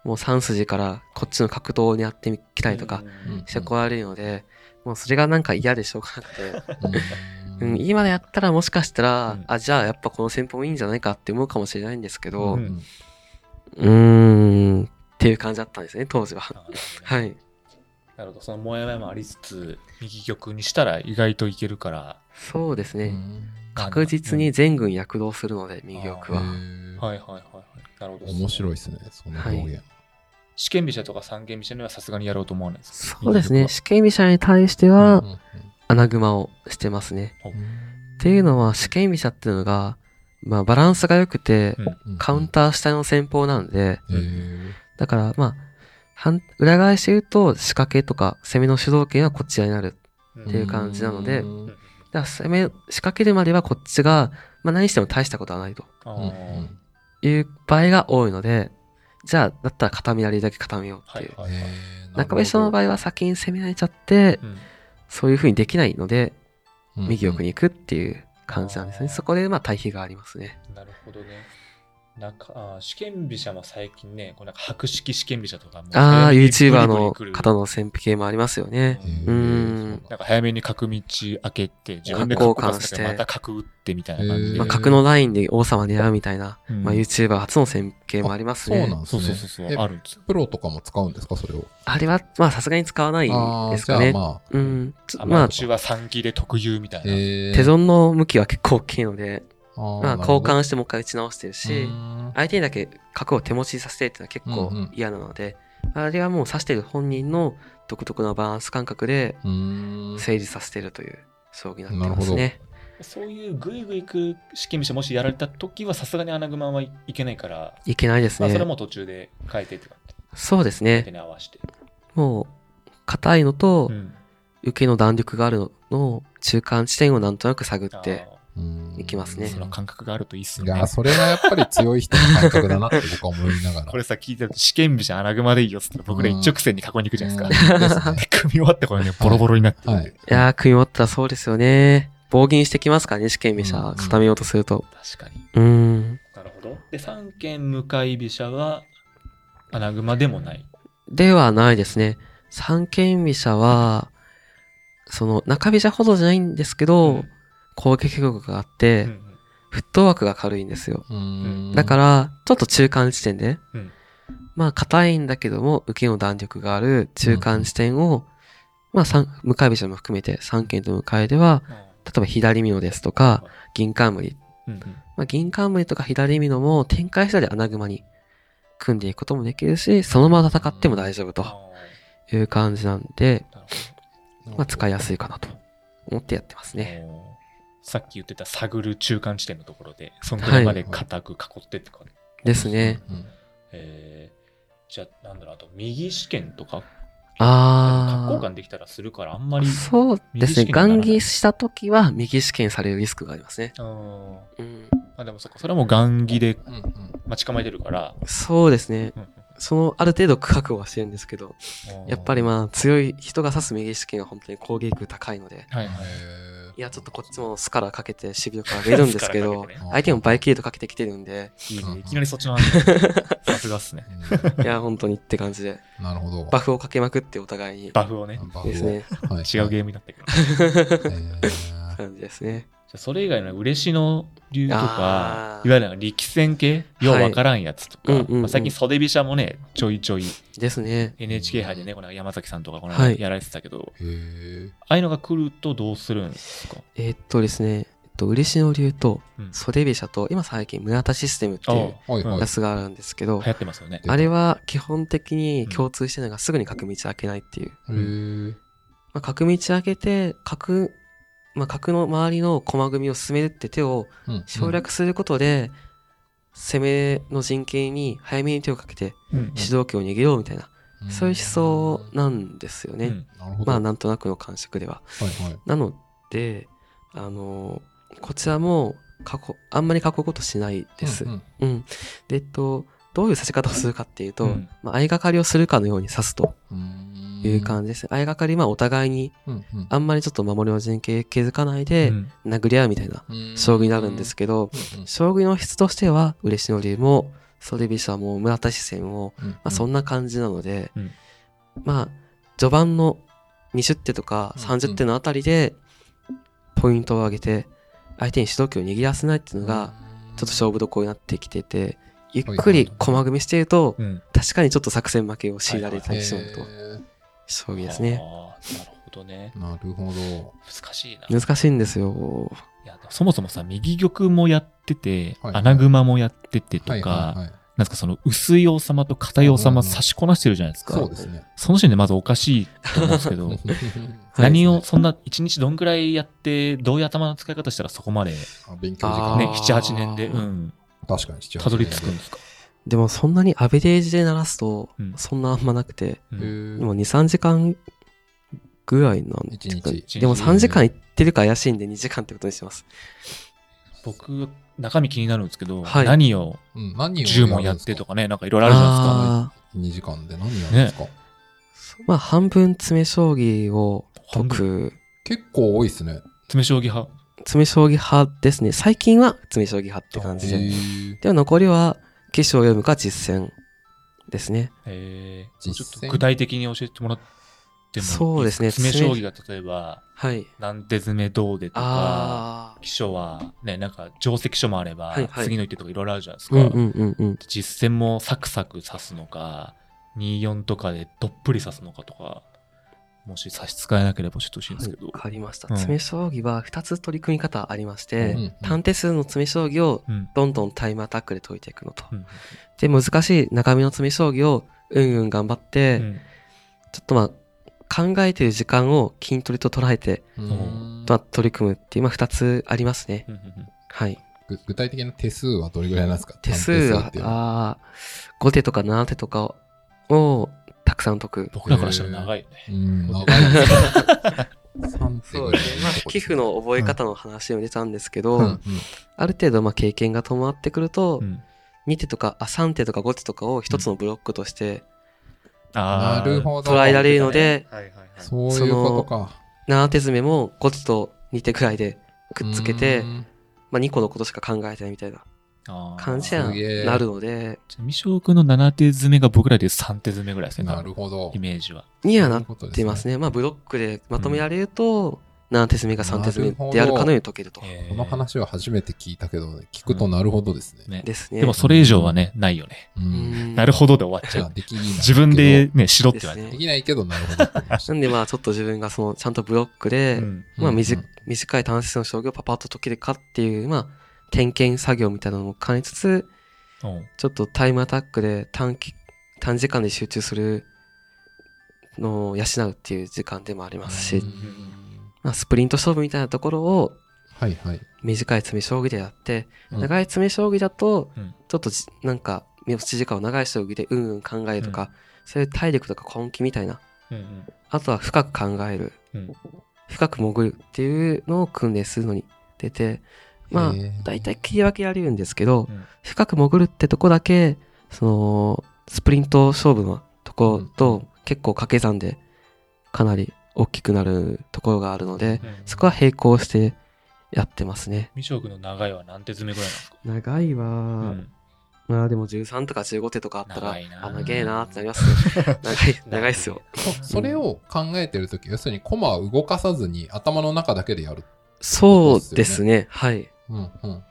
もう3筋からこっちの角頭にやってきたりとかうんしてこられるので、もうそれがなんか嫌でしょうがなくて、う うんん、今でやったらもしかしたら、うんあ、じゃあやっぱこの戦法もいいんじゃないかって思うかもしれないんですけど、ううんーん、っていう感じだったんですね、当時は。はい。なるほど。そのもやもやもありつつ、右玉にしたら意外といけるから。そうですね。うん確実に全軍躍動するので、右玉へは。はいはいはい。なるほど。面白いですね、その表現。試験飛車とか三間飛車にはさすがにやろうと思わないですか？そうですね。右試験飛車に対してうは穴熊をしてますね。うんっていうのは、試験飛車っていうのが、まあ、バランスが良くて、カウンター下の戦法なんで、だから、まあ、反裏返して言うと、仕掛けとか攻めの主導権はこちらになる。うんっていう感じなのでうんだから攻め、仕掛けるまではこっちが、まあ何しても大したことはないという場合が多いので、じゃあ、だったら片身なりだけ固めようっていう。はいはいはい中飛車の場合は先に攻められちゃって、うんそういう風にできないので、うん右奥に行くっていう感じなんですね。あーそこでまあ対比がありますね。なるほどね。なんか、試験飛車も最近ね、こうなんか白式試験飛車とかも。ああ、YouTuber の方の潜伏系もありますよね。うーんなんか早めに角道開けて、自分で角角交換してまた角打ってみたいな感じで。まあ、角のラインで王様狙うみたいな、うんまあ、YouTuber 初の潜伏系もありますね。そうなんですね。そうそうそうそうえあるんですよ。プロとかも使うんですか、それを？あれは、まあ、さすがに使わないですかね。じゃあまあ、うん。まあ、マチュア3期で特有みたいな。えー手損の向きは結構大きいので、まあ、交換してもう一回打ち直してるし、うん相手にだけ角を手持ちさせてっていうのは結構うんうん嫌なので、あれはもう指してる本人の独特なバランス感覚で成立させてるという将棋になってますね。そういうグイグイ行く試験飛車もしやられた時はさすがに穴熊はいけないから、いけないですまあ、それね。も途中で変えてって感じ。そうです手ね。に合わせて。もう、硬いのとうん受けの弾力があるのの中間地点をなんとなく探って、あうんいきますねーその感覚があるといいっすよねいや、。それがやっぱり強い人の感覚だなって僕は思いながら。これさ、聞いてると試験飛車穴熊でいいよっつったら僕ら一直線に囲いに行くじゃないですか。組み終わってこれね、ボロボロになっていいやー、組み終わったらそうですよね。棒銀してきますからね、試験飛車うん固めようとすると。確かに。うーん。なるほど。で、三間向かい飛車は穴熊でもない。ではないですね。三間飛車は、その中飛車ほどじゃないんですけど、うん攻撃力があって、うんフットワークが軽いんですよ。うん。だから、ちょっと中間地点で、うん。まあ、硬いんだけども、受けの弾力がある中間地点を、まあ、三向かい飛車も含めて、三間と向かいでは、うん。例えば左美濃ですとか、銀冠。うんうん。まあ、銀冠とか左美濃も展開したり穴熊に組んでいくこともできるし、そのまま戦っても大丈夫とあいう感じなんで、まあ、使いやすいかなと思ってやってますね。さっき言ってた探る中間地点のところで、そのぐらいまで固く囲ってってかね。ですね。うんえー、じゃあ、なんだろう、あと、右試験とか、あ格好感できたらするから、あんまり。そうですね。右試験にならない眼儀したときは右試験されるリスクがありますね。あーうん、まあでもそっか、それはもう眼儀でうんうん待ち構えてるから。そうですね。うんその、ある程度覚悟はしてるんですけど、やっぱりあ。まあ、強い人が指す右試験は本当に攻撃力高いので、はいはい。へいや、ちょっとこっちもスカラかけて守備力上げるんですけどね、相手もバイキリードかけてきてるんで、いいね。うんいきなりそっちの話。さすがっすね。ーいや、本当にって感じで、うんなるほど。バフをかけまくってお互いに、バフをね。バフをですね。はい違うゲームになったけど。えー感じですね。じゃあそれ以外の嬉野流とかいわゆる力戦系、ようわからんやつとか、はい。うんうんうん。まあ、最近袖飛車もね、ちょいちょいですね。NHK 杯でね、この山崎さんとかこのやられてたけど、ああいうのが来るとどうするんですか？えーっとですね、えっと、嬉野流とうん。袖飛車と、今最近村田システムっていうやつがあるんですけど流、行ってますよね。あれは基本的に共通してるのがすぐに角道開けないっていう。まあ、角道開けて、角、まあ、角の周りの駒組みを進めるって手をうん省略することで、攻めの陣形に早めに手をかけてうん主導権を握ろうみたいな、うんそういう思想なんですよね。まあはなんとなくの感触では。いはい。なので、あのこちらも過去、あんまり囲うことしないです。ううんん。うんで、えっと、どういう指し方をするかっていうと、うん。まあ、相掛かりをするかのように指すとうん。いう感じですね。相掛かり、まあお互いにあんまりちょっと守りの陣形築かないでうん。殴り合うみたいなうん。将棋になるんですけど、将棋の質としては嬉野流も袖飛車も村田四川も、うんまあ、そんな感じなので、うん。まあ序盤の20手とかうん30手のあたりでポイントを上げて相手に主導権を握らせないっていうのがちょっと勝負どころになってきててゆっくり駒組みしているとうん確かにちょっと作戦負けを強いられたりしまうと将棋ですねなるほどね。なるほど。難しいな。難しいんですよいやそもそもさ、右玉もやってて、はい穴熊もやっててとか、はいはいはい。なんですかその薄い王様と硬い王様差しこなしてるじゃないですか。そうですね。その時点でまずおかしいと思うんですけど、何をそんな一日どんくらいやって、どういう頭の使い方したらそこまであ勉強時あー間ね、7、8年で、うん、確かに7、8たどり着くんですか？でもそんなにアベレージで鳴らすとうん。そんなあんまなくて、うん。年でも2、3時間ぐらいなん一日。でも3時間行ってるか怪しいんで2時間ってことにしてます。僕、中身気になるんですけど、はい。何をうん、何を10問やってとかね、なんかいろいろあるじゃないですか。あ2時間で何やるんですか、ーまあ半分詰将棋を解く、結構多いですね。詰将棋派。詰将棋派ですね。最近は詰将棋派って感じへで。ーでは残りは棋士を読むか実践ですね。えちょっと具体的に教えてもらってもいいそうですね詰将棋が例えば、はい。何手詰めどうでとか、ああ。基礎はね、なんか定石書もあれば、はいはい次の一手とかいろいろあるじゃないですか。うんうんうんうん。実戦もサクサク指すのか、24とかでどっぷり指すのかとか、もし差し支えなければ教えてほしいんですけど。わかりました。うん詰将棋は2つ取り組み方ありまして、うんうん単手数の詰将棋をうん。どんどんタイムアタックで解いていくのと。うんで、難しい中身の詰将棋をうんうん頑張って、うんちょっとまあ、考えてる時間を筋トレと捉えて、取り組むっていう、まあ、2つありますね。うんうんはい。ぐ具体的な手数はどれぐらいなんですか？手数はああ、5手とか7手とかをたくさん解く。僕らからしたら長いよね。うん、長いですね。3手ぐらいそうですね。まあ、寄付の覚え方の話も出たんですけど、うんうんある程度まあ経験が伴ってくると、うん2手とか、あ、3手とか5手とかを一つのブロックとしてなるほど。捉えられるので、はいはいはい。そういうことか。7手詰めも5手と2手くらいでくっつけてう、んまあ、2個のことしか考えてないみたいな感じになるので、じゃあ未翔くんの7手詰めが僕らでいう3手詰めぐらいですね。なるほどイ。メージは。にはなってますね。ね。まあ、ブロックでまとめられると、7手詰めが3手詰めであるかのように解けると。えーこの話は初めて聞いたけど、聞くとなるほどですね。ねですね。でもそれ以上はね、ないよね。う。うんんなるほどで終わっちゃう。自分でね、しろって言われて。できないけど、なるほど。なんでまあちょっと自分がそのちゃんとブロックで、うんまあ短うん短い単節の将棋をパパッと解けるかっていう、まあ点検作業みたいなのも兼ねつつ、う。んちょっとタイムアタックで短期、短時間で集中するの養うっていう時間でもありますし、うん。まあ、スプリント勝負みたいなところを。短い詰め将棋でやって、うん。長い詰め将棋だとうん、ちょっとじなんか、持ち時間を長い将棋でうんうん考えるとか、そういう体力とか根気みたいな、あとは深く考える、うん。深く潜るっていうのを訓練するのに出て、まあ大体切り分けられるんですけど、うん深く潜るってとこだけ、その、スプリント勝負のとこと、うん結構掛け算でかなり大きくなるところがあるので、うんそこは並行してやってますね。未将軍の長いは何手詰めぐらいなんですか長いは、うんまあでも13とか15手とかあったら、長いなあ、長えなってなりますね。長い、長いっすよ。そそれを考えてるとき、要するにコマを動かさずに頭の中だけでやる。そうですね。はい。うんうん。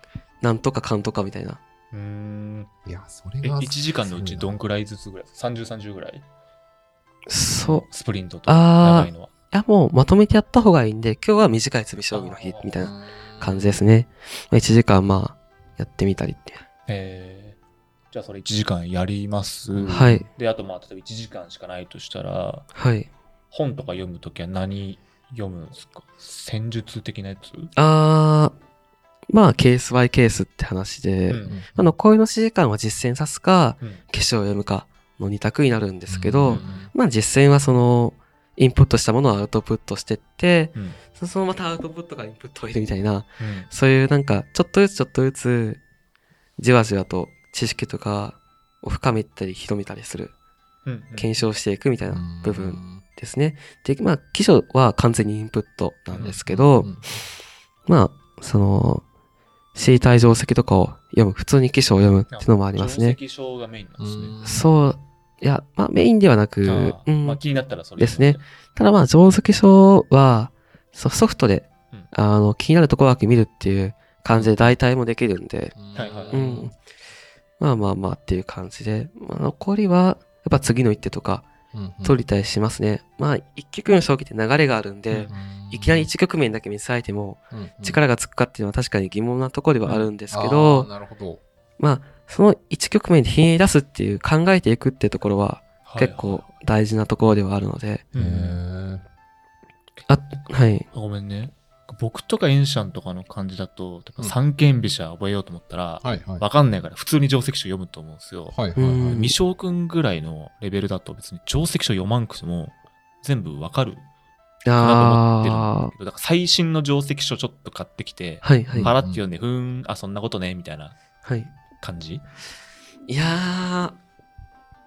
なんとかかんとかみたいな。うーんいや、それえが。1時間のうちどんくらいずつぐらい ?3030 ぐらい？そう。スプリントと長いのは。いやもうまとめてやった方がいいんで、今日は短い詰め将棋の日みたいな感じですね。まあ1時間まあ、やってみたりって。えー、じゃあそれ1時間やります？はい。で、あとまあ例えば1時間しかないとしたら、はい。本とか読むときは何読むんですか？戦術的なやつ？あー、まあ、ケースバイケースって話で、うんうんまあ、残りの指示間は実践さすか、うん。消しを読むかの2択になるんですけど、うんまあ実践はその、インプットしたものをアウトプットしてって、うん。そそのまたアウトプットがインプットを入れるみたいな、うん。そういうなんか、ちょっとずつちょっとずつ、じわじわと知識とかを深めたり広めたりする、うん検証していくみたいな部分うんですね。で、まあ、基礎は完全にインプットなんですけど、うん。まあ、その、身体定石とかを読む、普通に基礎を読むっていうのもありますね。定石書がメインなんですね。そう、いや、まあメインではなく、うん。まあ気になったらそれ。ですね。ただまあ、定石書は、ソソフトで、うん。あの、気になるところだけ見るっていう感じで代替もできるんで、うん。まあまあまあっていう感じで、まあ残りは、やっぱ次の一手とかうん取りたりしますね。まあ、一局の将棋って流れがあるんで、うんいきなり一局面だけ見せられても、うん力がつくかっていうのは確かに疑問なところではあるんですけあどー、なるほど。まあ、その一局面でひねり出すっていう考えていくってところは結構大事なところではあるので、うへんーあ、はい。ごめんね。僕とかエンシャンとかの感じだと、うん三間飛車覚えようと思ったら、はいはい。わかんないから普通に定石書読むと思うんですよ。はいはいはい。うん未将軍ぐらいのレベルだと別に定石書読まんくても全部わかるかなと思ってるんだから最新の定石書ちょっと買ってきて、あ、はいはい。パラって読んで、ふーん、あ、そんなことね、みたいなはい。感じ？いや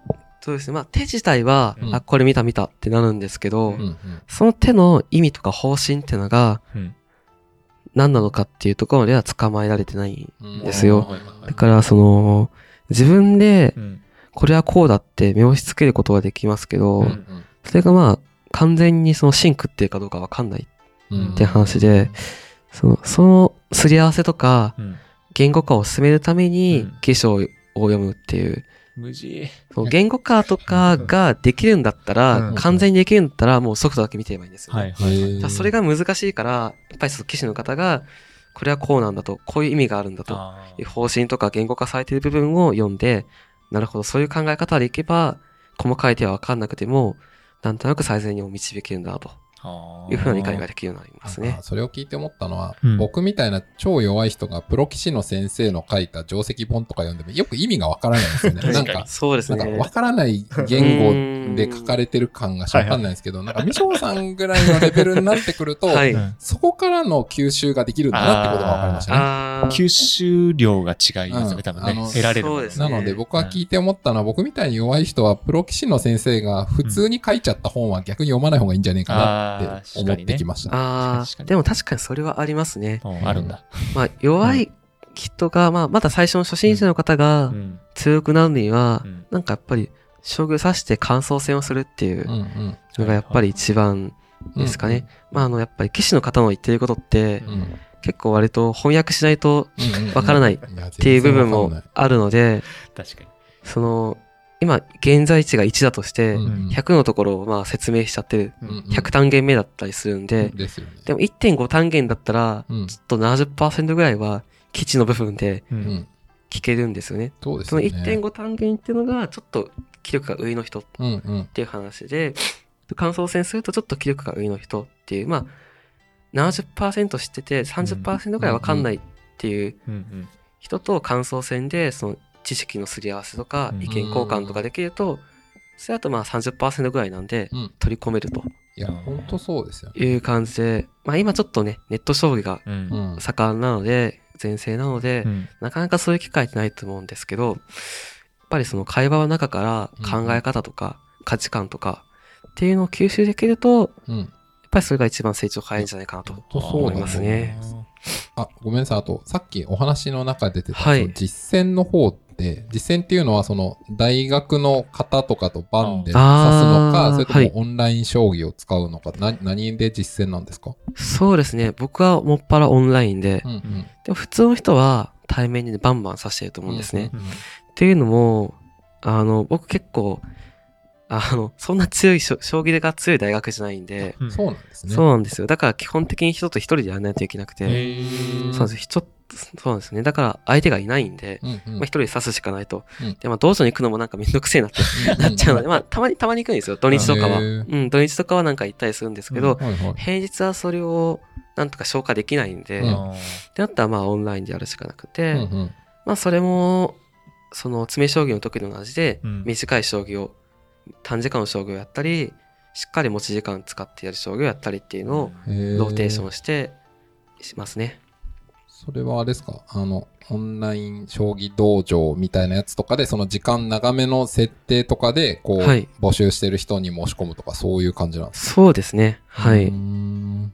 ー、そうですね。まあ、手自体は、うんあ、これ見た見たってなるんですけど、うんうんうんその手の意味とか方針っていうのがうん。何なのかっていうところでは捕まえられてない。うんですよだから、その、自分でう、ん。これはこうだって目をしつけることはできますけど、それがまあ、完全にそのシンクっていうかどうかわかんない。うんって話でその、そのすり合わせとか、うん。言語化を進めるためにうん、記書を読むっていう、無事。そう言語化とかができるんだったら、うん。完全にできるんだったら、もうソフトだけ見てればいいんですよ、ね。はいへはいそれが難しいから、やっぱりその騎士の方が、これはこうなんだと、こういう意味があるんだと、方針とか言語化されている部分を読んで、なるほど、そういう考え方でいけば、細かい手は分かんなくても、なんとなく最善にも導けるんだなというふうな理解ができるようになりますね。それを聞いて思ったのは、うん僕みたいな超弱い人がプロ棋士の先生の書いた定石本とか読んでもよく意味がわからないんですよね。なん確かそうですね。なんかわからない言語で書かれてる感がしわかんないんですけど、なんか、みしょうさんぐらいのレベルになってくると、はい。うんそこからの吸収ができるんだなってことがわかりましたね。吸収量が違いますよね、うん多分ね。得られるものそうですねなので僕は聞いて思ったのは、僕みたいに弱い人は、プロ棋士の先生が普通に書いちゃった本は逆に読まない方がいいんじゃねえかなって思ってきました。あ確かに。ーでも確かにそれはありますね。うんあるんだ。まあ、弱い人が、まあ、まだ最初の初心者の方がうん。強くなるにはう、ん。なんかやっぱり、将棋を指して感想戦をするっていうのがやっぱり一番ですかね。まあ、あの、やっぱり棋士の方の言ってることって結構割と翻訳しないとわからないっっていう部分もあるので、確かに。その、今、現在地が1だとして、うん。100のところをまあ説明しちゃってる。うん。うん。100単元目だったりするんで、でも1.5単元だったら、うん。ちょっと70%ぐらいは基地の部分で聞けるんですよね。そのそうですよね。1.5単元っていうのが、ちょっと気力が上の人っていう話で、感想戦するとちょっと気力が上の人っていう、まあ、70%知ってて30%ぐらいわかんないっていう人と感想戦でその知識のすり合わせとかうん意見交換とかできると、それだとまあ30%ぐらいなんでうん。取り込めるといや、ほんとそうですよね。いう感じで、まあ今ちょっとね、ネット将棋が。盛んなので、全盛なので、うんなかなかそういう機会ってないと思うんですけど、やっぱりその会話の中から考え方とか価値観とかっていうのを吸収できると、うん。やっぱりそれが一番成長早いんじゃないかなと思いますね。あ、ごめんなさい。あと、さっきお話の中で出てた、はい実践の方って、実践っていうのは、その、大学の方とかとバンで指すのか、それとはいもオンライン将棋を使うのか、な何で実践なんですか？そうですね。僕はもっぱらオンラインでう、んうん。でも普通の人は対面でバンバン指してると思うんですね。うんっていうのも、あの、僕結構、あの、そんな強い将棋が強い大学じゃないんで、うんそうなんですね。そうなんですよ。だから基本的に人と一人でやらないといけなくて、そうです人、そうなんですね。だから相手がいないんで、うんうんまあ、一人で指すしかないと。うんで、まあ、道場に行くのもなんかめんどくせえなって なっちゃうので、まあ、たまに、たまに行くんですよ。土日とかは。うん、土日とかはなんか行ったりするんですけど、はいはい。平日はそれをなんとか消化できないんで、うんあってなったらまあオンラインでやるしかなくて、うんうんまあそれも、その詰将棋の時と同じで、うん短い将棋を、短時間の将棋をやったり、しっかり持ち時間使ってやる将棋をやったりっていうのを、ローテーションして、しますね。それはあれですか？あの、オンライン将棋道場みたいなやつとかで、その時間長めの設定とかで、こう、はい。募集してる人に申し込むとか、そういう感じなんですか？そうですね。はい。ん。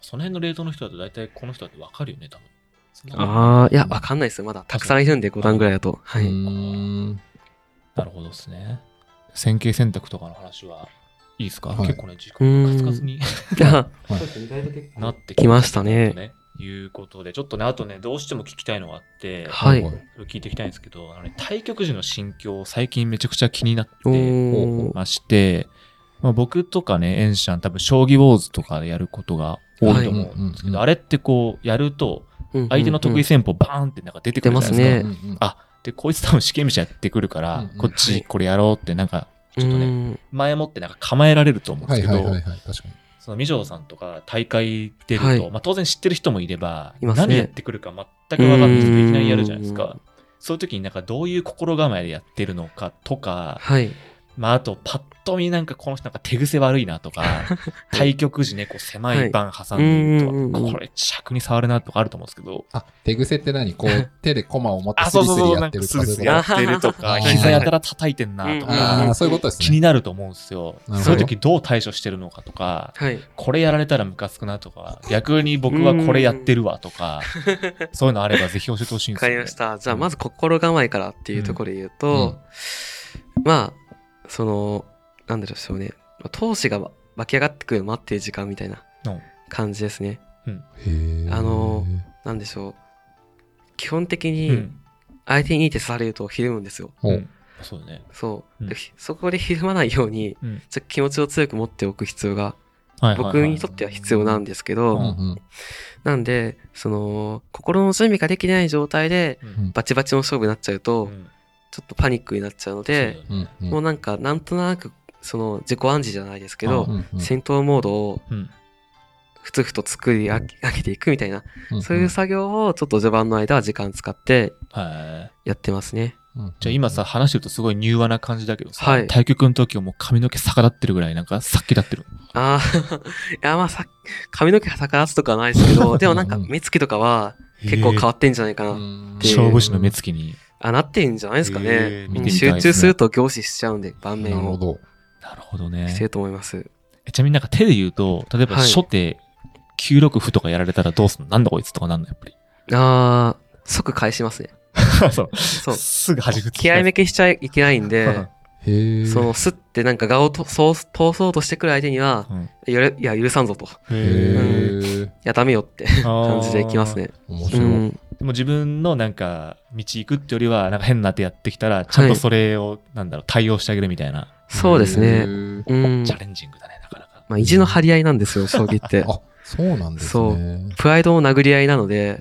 その辺のレートの人だと大体この人だと分かるよね、多分。ああ、いや、わかんないですよ。まだたくさんいるんで、5段ぐらいだと。はうい。ーん。なるほどですね。線形選択とかの話はいいですか、はい。結構ね、時間がカツカツに なってきましたね。ということで、ちょっとね、あとね、どうしても聞きたいのがあって、はい。聞いていきたいんですけど、あのね、対局時の心境、最近めちゃくちゃ気になっおてーまして、まあ、僕とかね、エンシャン、多分、将棋ウォーズとかでやることが多いと思うんですけど、はいあれってこう、やると、相手の得意戦法バーンってなんか出てくるじゃないですか。出うんうんあ、で、こいつ多分試験者やってくるから、うんうんこっちこれやろうってなんか、ちょっとね、ね。前もってなんか構えられると思うんですけど、はいはいはいはい、確かに。その、さんとか大会出ると、はいまあ当然知ってる人もいれば、ね何やってくるか全く分かんない人がいきなりやるじゃないですうんか。そういう時になんかどういう心構えでやってるのかとか、はい。まああとパッと見なんかこの人なんか手癖悪いなとか、対局時ね、こう狭い盤挟んでいるとか、はいうんうんうん。これ尺に触るなとかあると思うんですけど、あ、手癖って何？こう、手でコマを持ってあ、スリスリやってるとか。スリスリそうやってるとか、膝やたら叩いてんなとか、ああ、そういうことですね。気になると思うんですよ。そういう時どう対処してるのかとか、はい。これやられたらムカつくなとか、逆に僕はこれやってるわとか、そういうのあればぜひ教えてほしいんわですよ、ね。かりました。じゃあ、まず心構えからっていうところで言うと、まあ、その、なんでしょうね。まあ闘志が湧き上がってくるのを待ってる時間みたいなうん感じですね。へーあのなんでしょう。基本的うにん。相手にいい手されるとひるむんですよ。ほううんそうだね。そう。うんそこでひるまないように、うん。ちょっと気持ちを強く持っておく必要が、僕にとっては必要なんですけど、うんうんなんで、その、心の準備ができない状態で、うんバチバチの勝負になっちゃうと、うんちょっとパニックになっちゃうので、もうなんか、なんとなく、その、自己暗示じゃないですけど、うんうん戦闘モードをうんふつふと作り上げていくみたいな、うんそういう作業をちょっと序盤の間は時間使ってはい。やってますね。うんじゃあ今さ、話してるとすごい柔和な感じだけどさ、はい対局の時はもう髪の毛逆立ってるぐらいなんかさっき立ってる。ああ、いやまあさ、髪の毛が逆立つとかはないですけど、でもなんかうん目つきとかは結構変わってんじゃないかな。うんていう勝負師の目つきに。あ、なってんじゃないですかね。へー集中すると凝視しちゃうんで、盤面をなるほど。なるほどしてね。ると思います。えちなみになんか手で言うと、例えばはい初手9六歩とかやられたらどうすんの？なんだこいつとかなんの？やっぱり。ああ、即返しますね。そう。そう。すぐ弾く。気合めけしちゃいけないんで。その、すってなんか画をとそう通そうとしてくる相手には、うんいや、いや許さんぞと。いへへえ。や、ダメよって感じでいきますね。う面白い。ん。でも自分のなんか道行くってよりはなんか変な手やってきたらちゃんとそれをなんだろう対応してあげるみたいなそうですへね。ーうんチ。ャレンジングだねなかなか。まあ、意地の張り合いなんですよ、将棋って。あ、そうなんですね。プライドの殴り合いなので。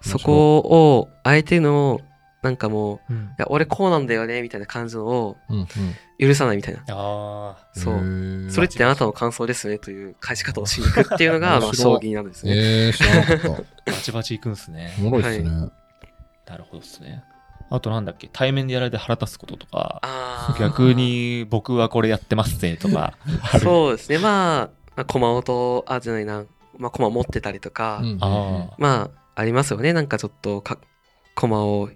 そこを相手のなんかもう、うんいや、俺こうなんだよね、みたいな感じのをうんうん。許さないみたいな。あそうへーそれってあなたの感想ですねという返し方をしに行くっていうのが、まあ、将棋なんですね。えー、知らなかった。あ、バチバチいくんすね。おもろいっすね。なるほどですね。あとなんだっけ、対面でやられて腹立つこととか、逆。に僕はこれやってますぜとか、そうですね。まあ、まあ、駒音、あ、じゃないな、まあ、駒持ってたりとか、うんあまあ、ありますよね。なんかちょっとか、駒を、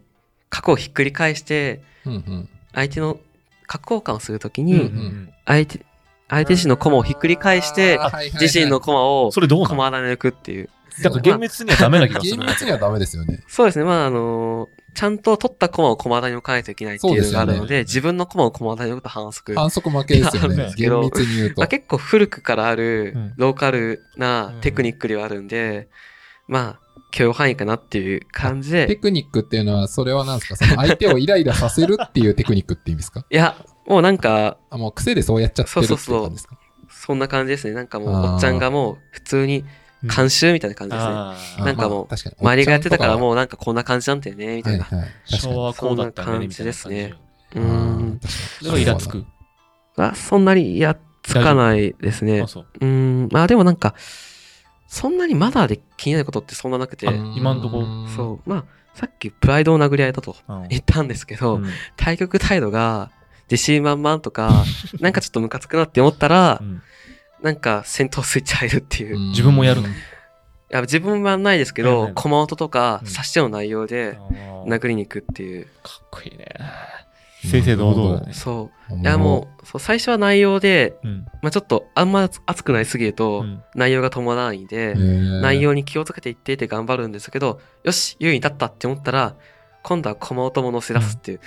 角をひっくり返して。相手の角交換をするときあ、に、うん相手、相手自身の駒をひっくり返して、自身の駒をそれどう駒穴に抜くっていう。だから厳密にはダメな気がす厳る。密にはダメですよね。そうですね。まあ、あのちゃんと取った駒を駒穴に置かないといけないっていうのがあるので、そうでね自分の駒を駒穴に置くと反則。反則負けですよね。厳密に言うとまあ、。結構古くからあるうんローカルなテクニックではあるんで、まあ、許容範囲かなっていう感じテで、クニックっていうのは、それは何ですか？その相手をイライラさせるっていうテクニックって意味ですか？いや、もうなんか、あ、もう癖でそうやっちゃってるっていうそうそうそう感じですかそんな感じですね。なんかもう、おっちゃんがもう普通に監修みたいな感じですね。なんかもうまあ確かに周りがやってたからう。もうなんかこんな感じなんだよね、みたいな。はいはい。確かに昭和はこうだったよね、みたいな感じそんな感じですねうんー。確かにそれはイラつく。あそんなにやっつかないですねう。ん。まあでもなんか、そんなにまだで気になることってそんななくて、あ今んとこうんそう。まあ、さっきプライドを殴り合えたとうん言ったんですけど、うん対局態度が自信満々とか、なんかちょっとムカつくなって思ったらう、んなんか戦闘スイッチ入るっていう。い自分もやるの？や自分はないですけどはいはい、駒音とかうん指し手の内容で殴りに行くっていう。かっこいいね。正々堂々だね。そう。いいやもう、そう最初は内容で、うん。まあちょっとあんま熱くなりすぎると、うん内容が伴わないんで、うん、内容に気をつけていってって頑張るんですけど、よし、優位に立ったって思ったら、今度は駒音も乗せ出すっていう、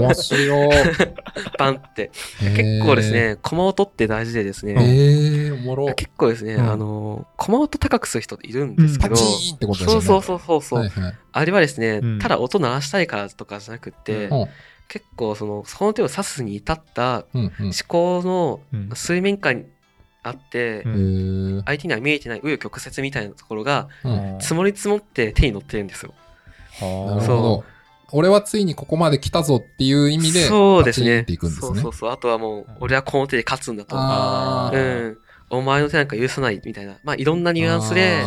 面白い。バンって。結構です。ね、駒音って大事でですね、えー、おもろ。結構ですね、うんあの、駒音高くする人いるんですけど、パチーンってことですよね。そうそうそうそうそう、はいはい。あれはですね、うんただ音鳴らしたいからとかじゃなくって、うん結構その、その手を指すに至ったうんうん思考のうん水面下にあって、相手には見えてない紆余曲折みたいなところがうん積もり積もって手に乗ってるんですよ。なるはほど。俺はついにここまで来たぞっていう意味で、そうですねそうそう。そう。あとはもう、俺はこの手で勝つんだと。あうーん。お前の手なんか許さないみたいな。まあ、いろんなニュアンスで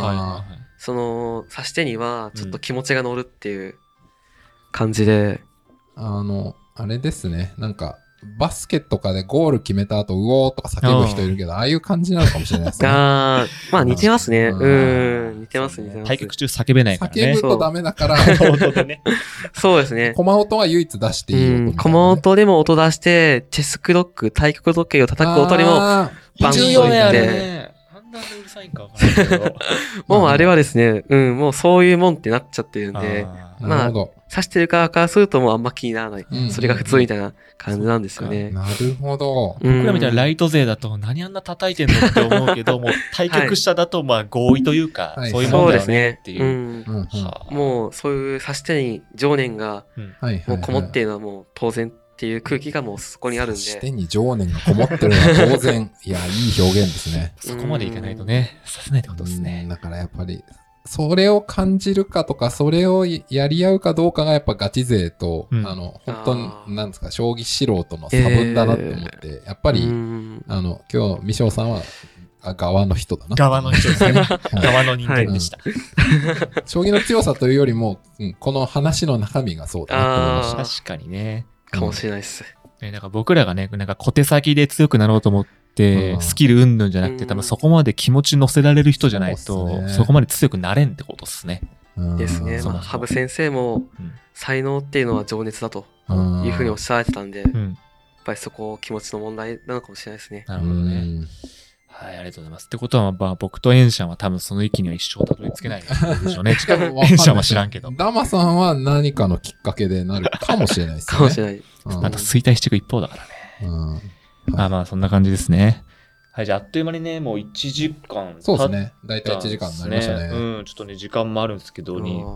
その、指し手にはちょっと気持ちが乗るっていう感じで。あの、あれですね。なんか、バスケとかでゴール決めた後、うおーとか叫ぶ人いるけど、ああいう感じなのかもしれないですね。あー、まあ似てますね。うんうん。似い。てます、似てます。対局中叫べないからね。叫ぶとダメだから、音でね。そうですね。コマ音は唯一出していい。うん。コマ音でも音出して、チェスクロック、対局時計を叩く音にも、あバン重要ね、あれでね。なんであんなうるさいんかわからないけど。もうあれはですね、うん、もうそういうもんってなっちゃってるんで、あーなるほど。指してる側からするともうあんま気にならない。うんそれが普通みたいな感じなんですよね。なるほど。僕僕らみたいなライト勢だと何あんな叩いてんのって思うけども、対局者だとまあ合意というか、はいそういうもそうんだよねですねっ。ていうもうそういう指し手に情念がもうこもっているのはもう当然っていう空気がもうそこにあるん視で。点に情念がこもってるのは当然。いや、いい表現ですね。そこまでいかないとね、させないってことですうんね。だからやっぱり、それを感じるかとか、それをやり合うかどうかがやっぱガチ勢と、うんあの、本当なんですか、将棋素人の差分だなって思って、やっぱり、うんあの、今日、ミショウさんは、あ側の人だな。側の人ですね。はい 側の人間でした。将棋の強さというよりも、うんこの話の中身がそうだなって思いました。確かにね。かもしれないです。ねなんか僕らがね、なんか小手先で強くなろうと思って、うんスキルうんぬんじゃなくて、うん多分そこまで気持ち乗せられる人じゃないと、そねそこまで強くなれんってことですね。うんですね。まあ、羽生先生もうん才能っていうのは情熱だとうんいうふうにおっしゃられてたんで、やっうん。ぱりそこ気持ちの問題なのかもしれないですね。なるほどね。うんはい、ありがとうございます。ってことは、まあ、僕とエンシャンは多分その域には一生たどり着けないでしょうね。ちょっとわかんないエンシャンは知らんけど。ダマさんは何かのきっかけでなるかもしれないですね。かもしれない。うんまた衰退していく一方だからね。うんまあまあ、そんな感じですね。はい、じゃあ、あっという間にね、もう1時間そうですね。だいたい1時間になりましたね。うん、ちょっとね、時間もあるんですけどに、じゃ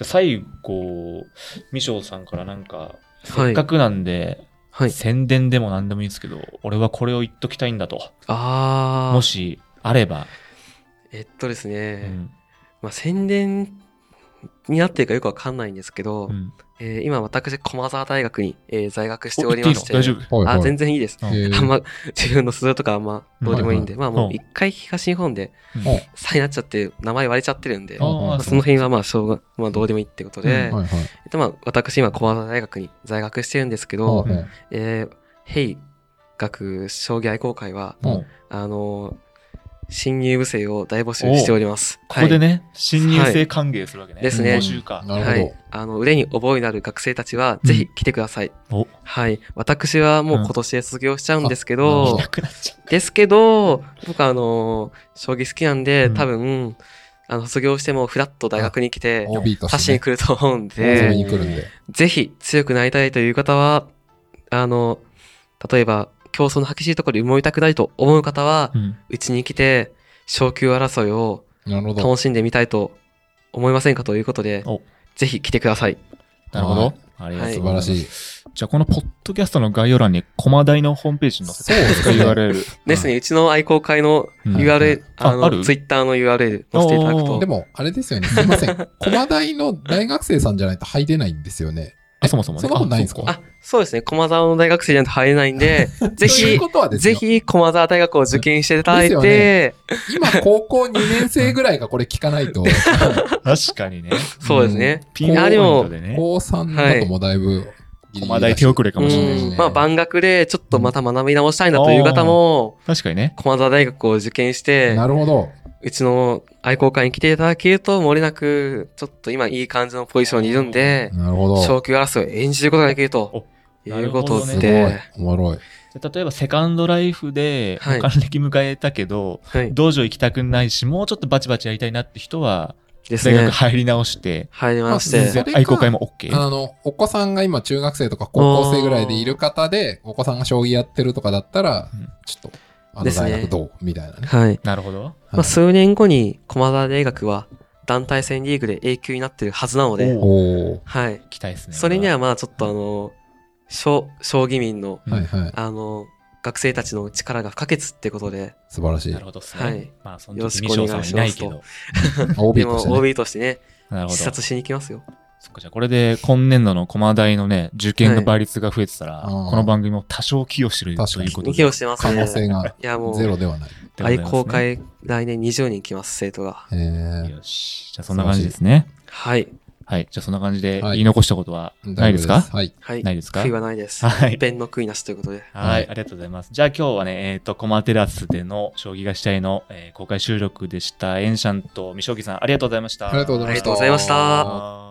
あ最後、ミショウさんからなんか、はいせっかくなんで、はい。宣伝でも何でもいいんですけど、俺はこれを言っときたいんだと。ああ。もし、あれば、えっとですうね、んまあ宣伝、になってるかよくわかんないんですけど、うん。えー今私、駒沢大学に、えー在学しておりまして、あ、全然いいです。あんま、自分の素性とかあんまどうでもいいんで、うん。まあもううん一回東日本で差になっちゃって、名前割れちゃってるんで、その辺はまあ、しょうが、まあどうでもいいってことで、うん。はいはい。えっとまあ、私今、駒沢大学に在学してるんですけど、えー、ヘイ学将棋愛好会は、うん。あのー新入部生を大募集しております。ここでね、新入生歓迎するわけね。ですね募集か。なるほどはい。あの、腕に覚えのある学生たちは、ぜひ来てください。お、はい。私はもう今年で卒業しちゃうんですけど、うんですけど、僕あのー将棋好きなんで、うん多分、あの、卒業してもフラッと大学に来て、OB と指しに。来ると思うん遊びで、に来るんで。ぜひ強くなりたいという方は、あの、例えば、競争の激しいところで埋もりたくないと思う方はう。、うん。に来て、昇級争いをなるほど。楽しんでみたいと思いませんかということでお、ぜひ来てください。なるほどはい。ありがと素うございます。晴らしい。じゃあ、このポッドキャストの概要欄に、コマ大のホームページに載せてそうですね URL。ですね、うちの愛好会のうん URL、あの、ツイッターの URL 載せていただくおとで。も、あれですよね。すいません。駒大の大学生さんじゃないと入れないんですよね。あ、そもそもね。そんなことないんですか？ああ、そうですね、駒沢の大学生じゃないと入れないんで、ぜというひ、ことはですよ。ぜひ駒沢大学を受験していただいて、今、高校2年生ぐらいがこれ聞かないと、確かにね。そうですね。ピンポインあでもトでね。高3だともうだいぶギリギリだし、コマ大手遅れかもしれないしね。うんまあ、番学でちょっとまた学び直したいなという方も、確かにね。駒沢大学を受験して、なるほど。うちの愛好会に来ていただけると、漏れなく、ちょっと今いい感じのポジションにいるんで、なるほど。昇級争いを演じることができるとおいうことすごいで、。おもろい。例えば、セカンドライフで、はい還暦迎えたけど、はい。道場行きたくないし、もうちょっとバチバチやりたいなって人は、ですね。大学入り直して、入りましまあてそれ。か愛好会も OK。あの、お子さんが今中学生とか高校生ぐらいでいる方で、お子さんが将棋やってるとかだったらうん、ちょっと、あのですね大学どうみたいなね。はい。なるほど。まあ、はい数年後に駒沢大学は団体戦リーグで A 級になってるはずなので、はい。期待ですね。それにはまあちょっとあの、将将棋民の、うんはいはい。あの、学生たちの力が不可欠ってことで、素晴らしいなる。ほどですね。はいまあ、そのよろしく時二章さんはいないけお願ど。OB でもとしてね。OB としてね、なるほど。視察しに行きますよ。そっか、じゃあこれで今年度の駒大のね、受験の倍率が増えてたら、あーこの番組も多少寄与してるということで。息をしてます可ね。能性がいやもう、ゼロではない。愛好会来年20人来ます、生徒が。えーよし。じゃあそんな感じですね。はい。はい。じゃあそんな感じではい言い残したことはないですか、はい。はい。ないですか？悔いはないです。はい弁の悔いなしということで。はい、はいありがとうございます。じゃあ今日はね、えっ、と、コマテラスでの将棋がしたいの、えー公開収録でした。エンシャンと未将棋さん、ありがとうございました。ありがとうございました。ありがとうございました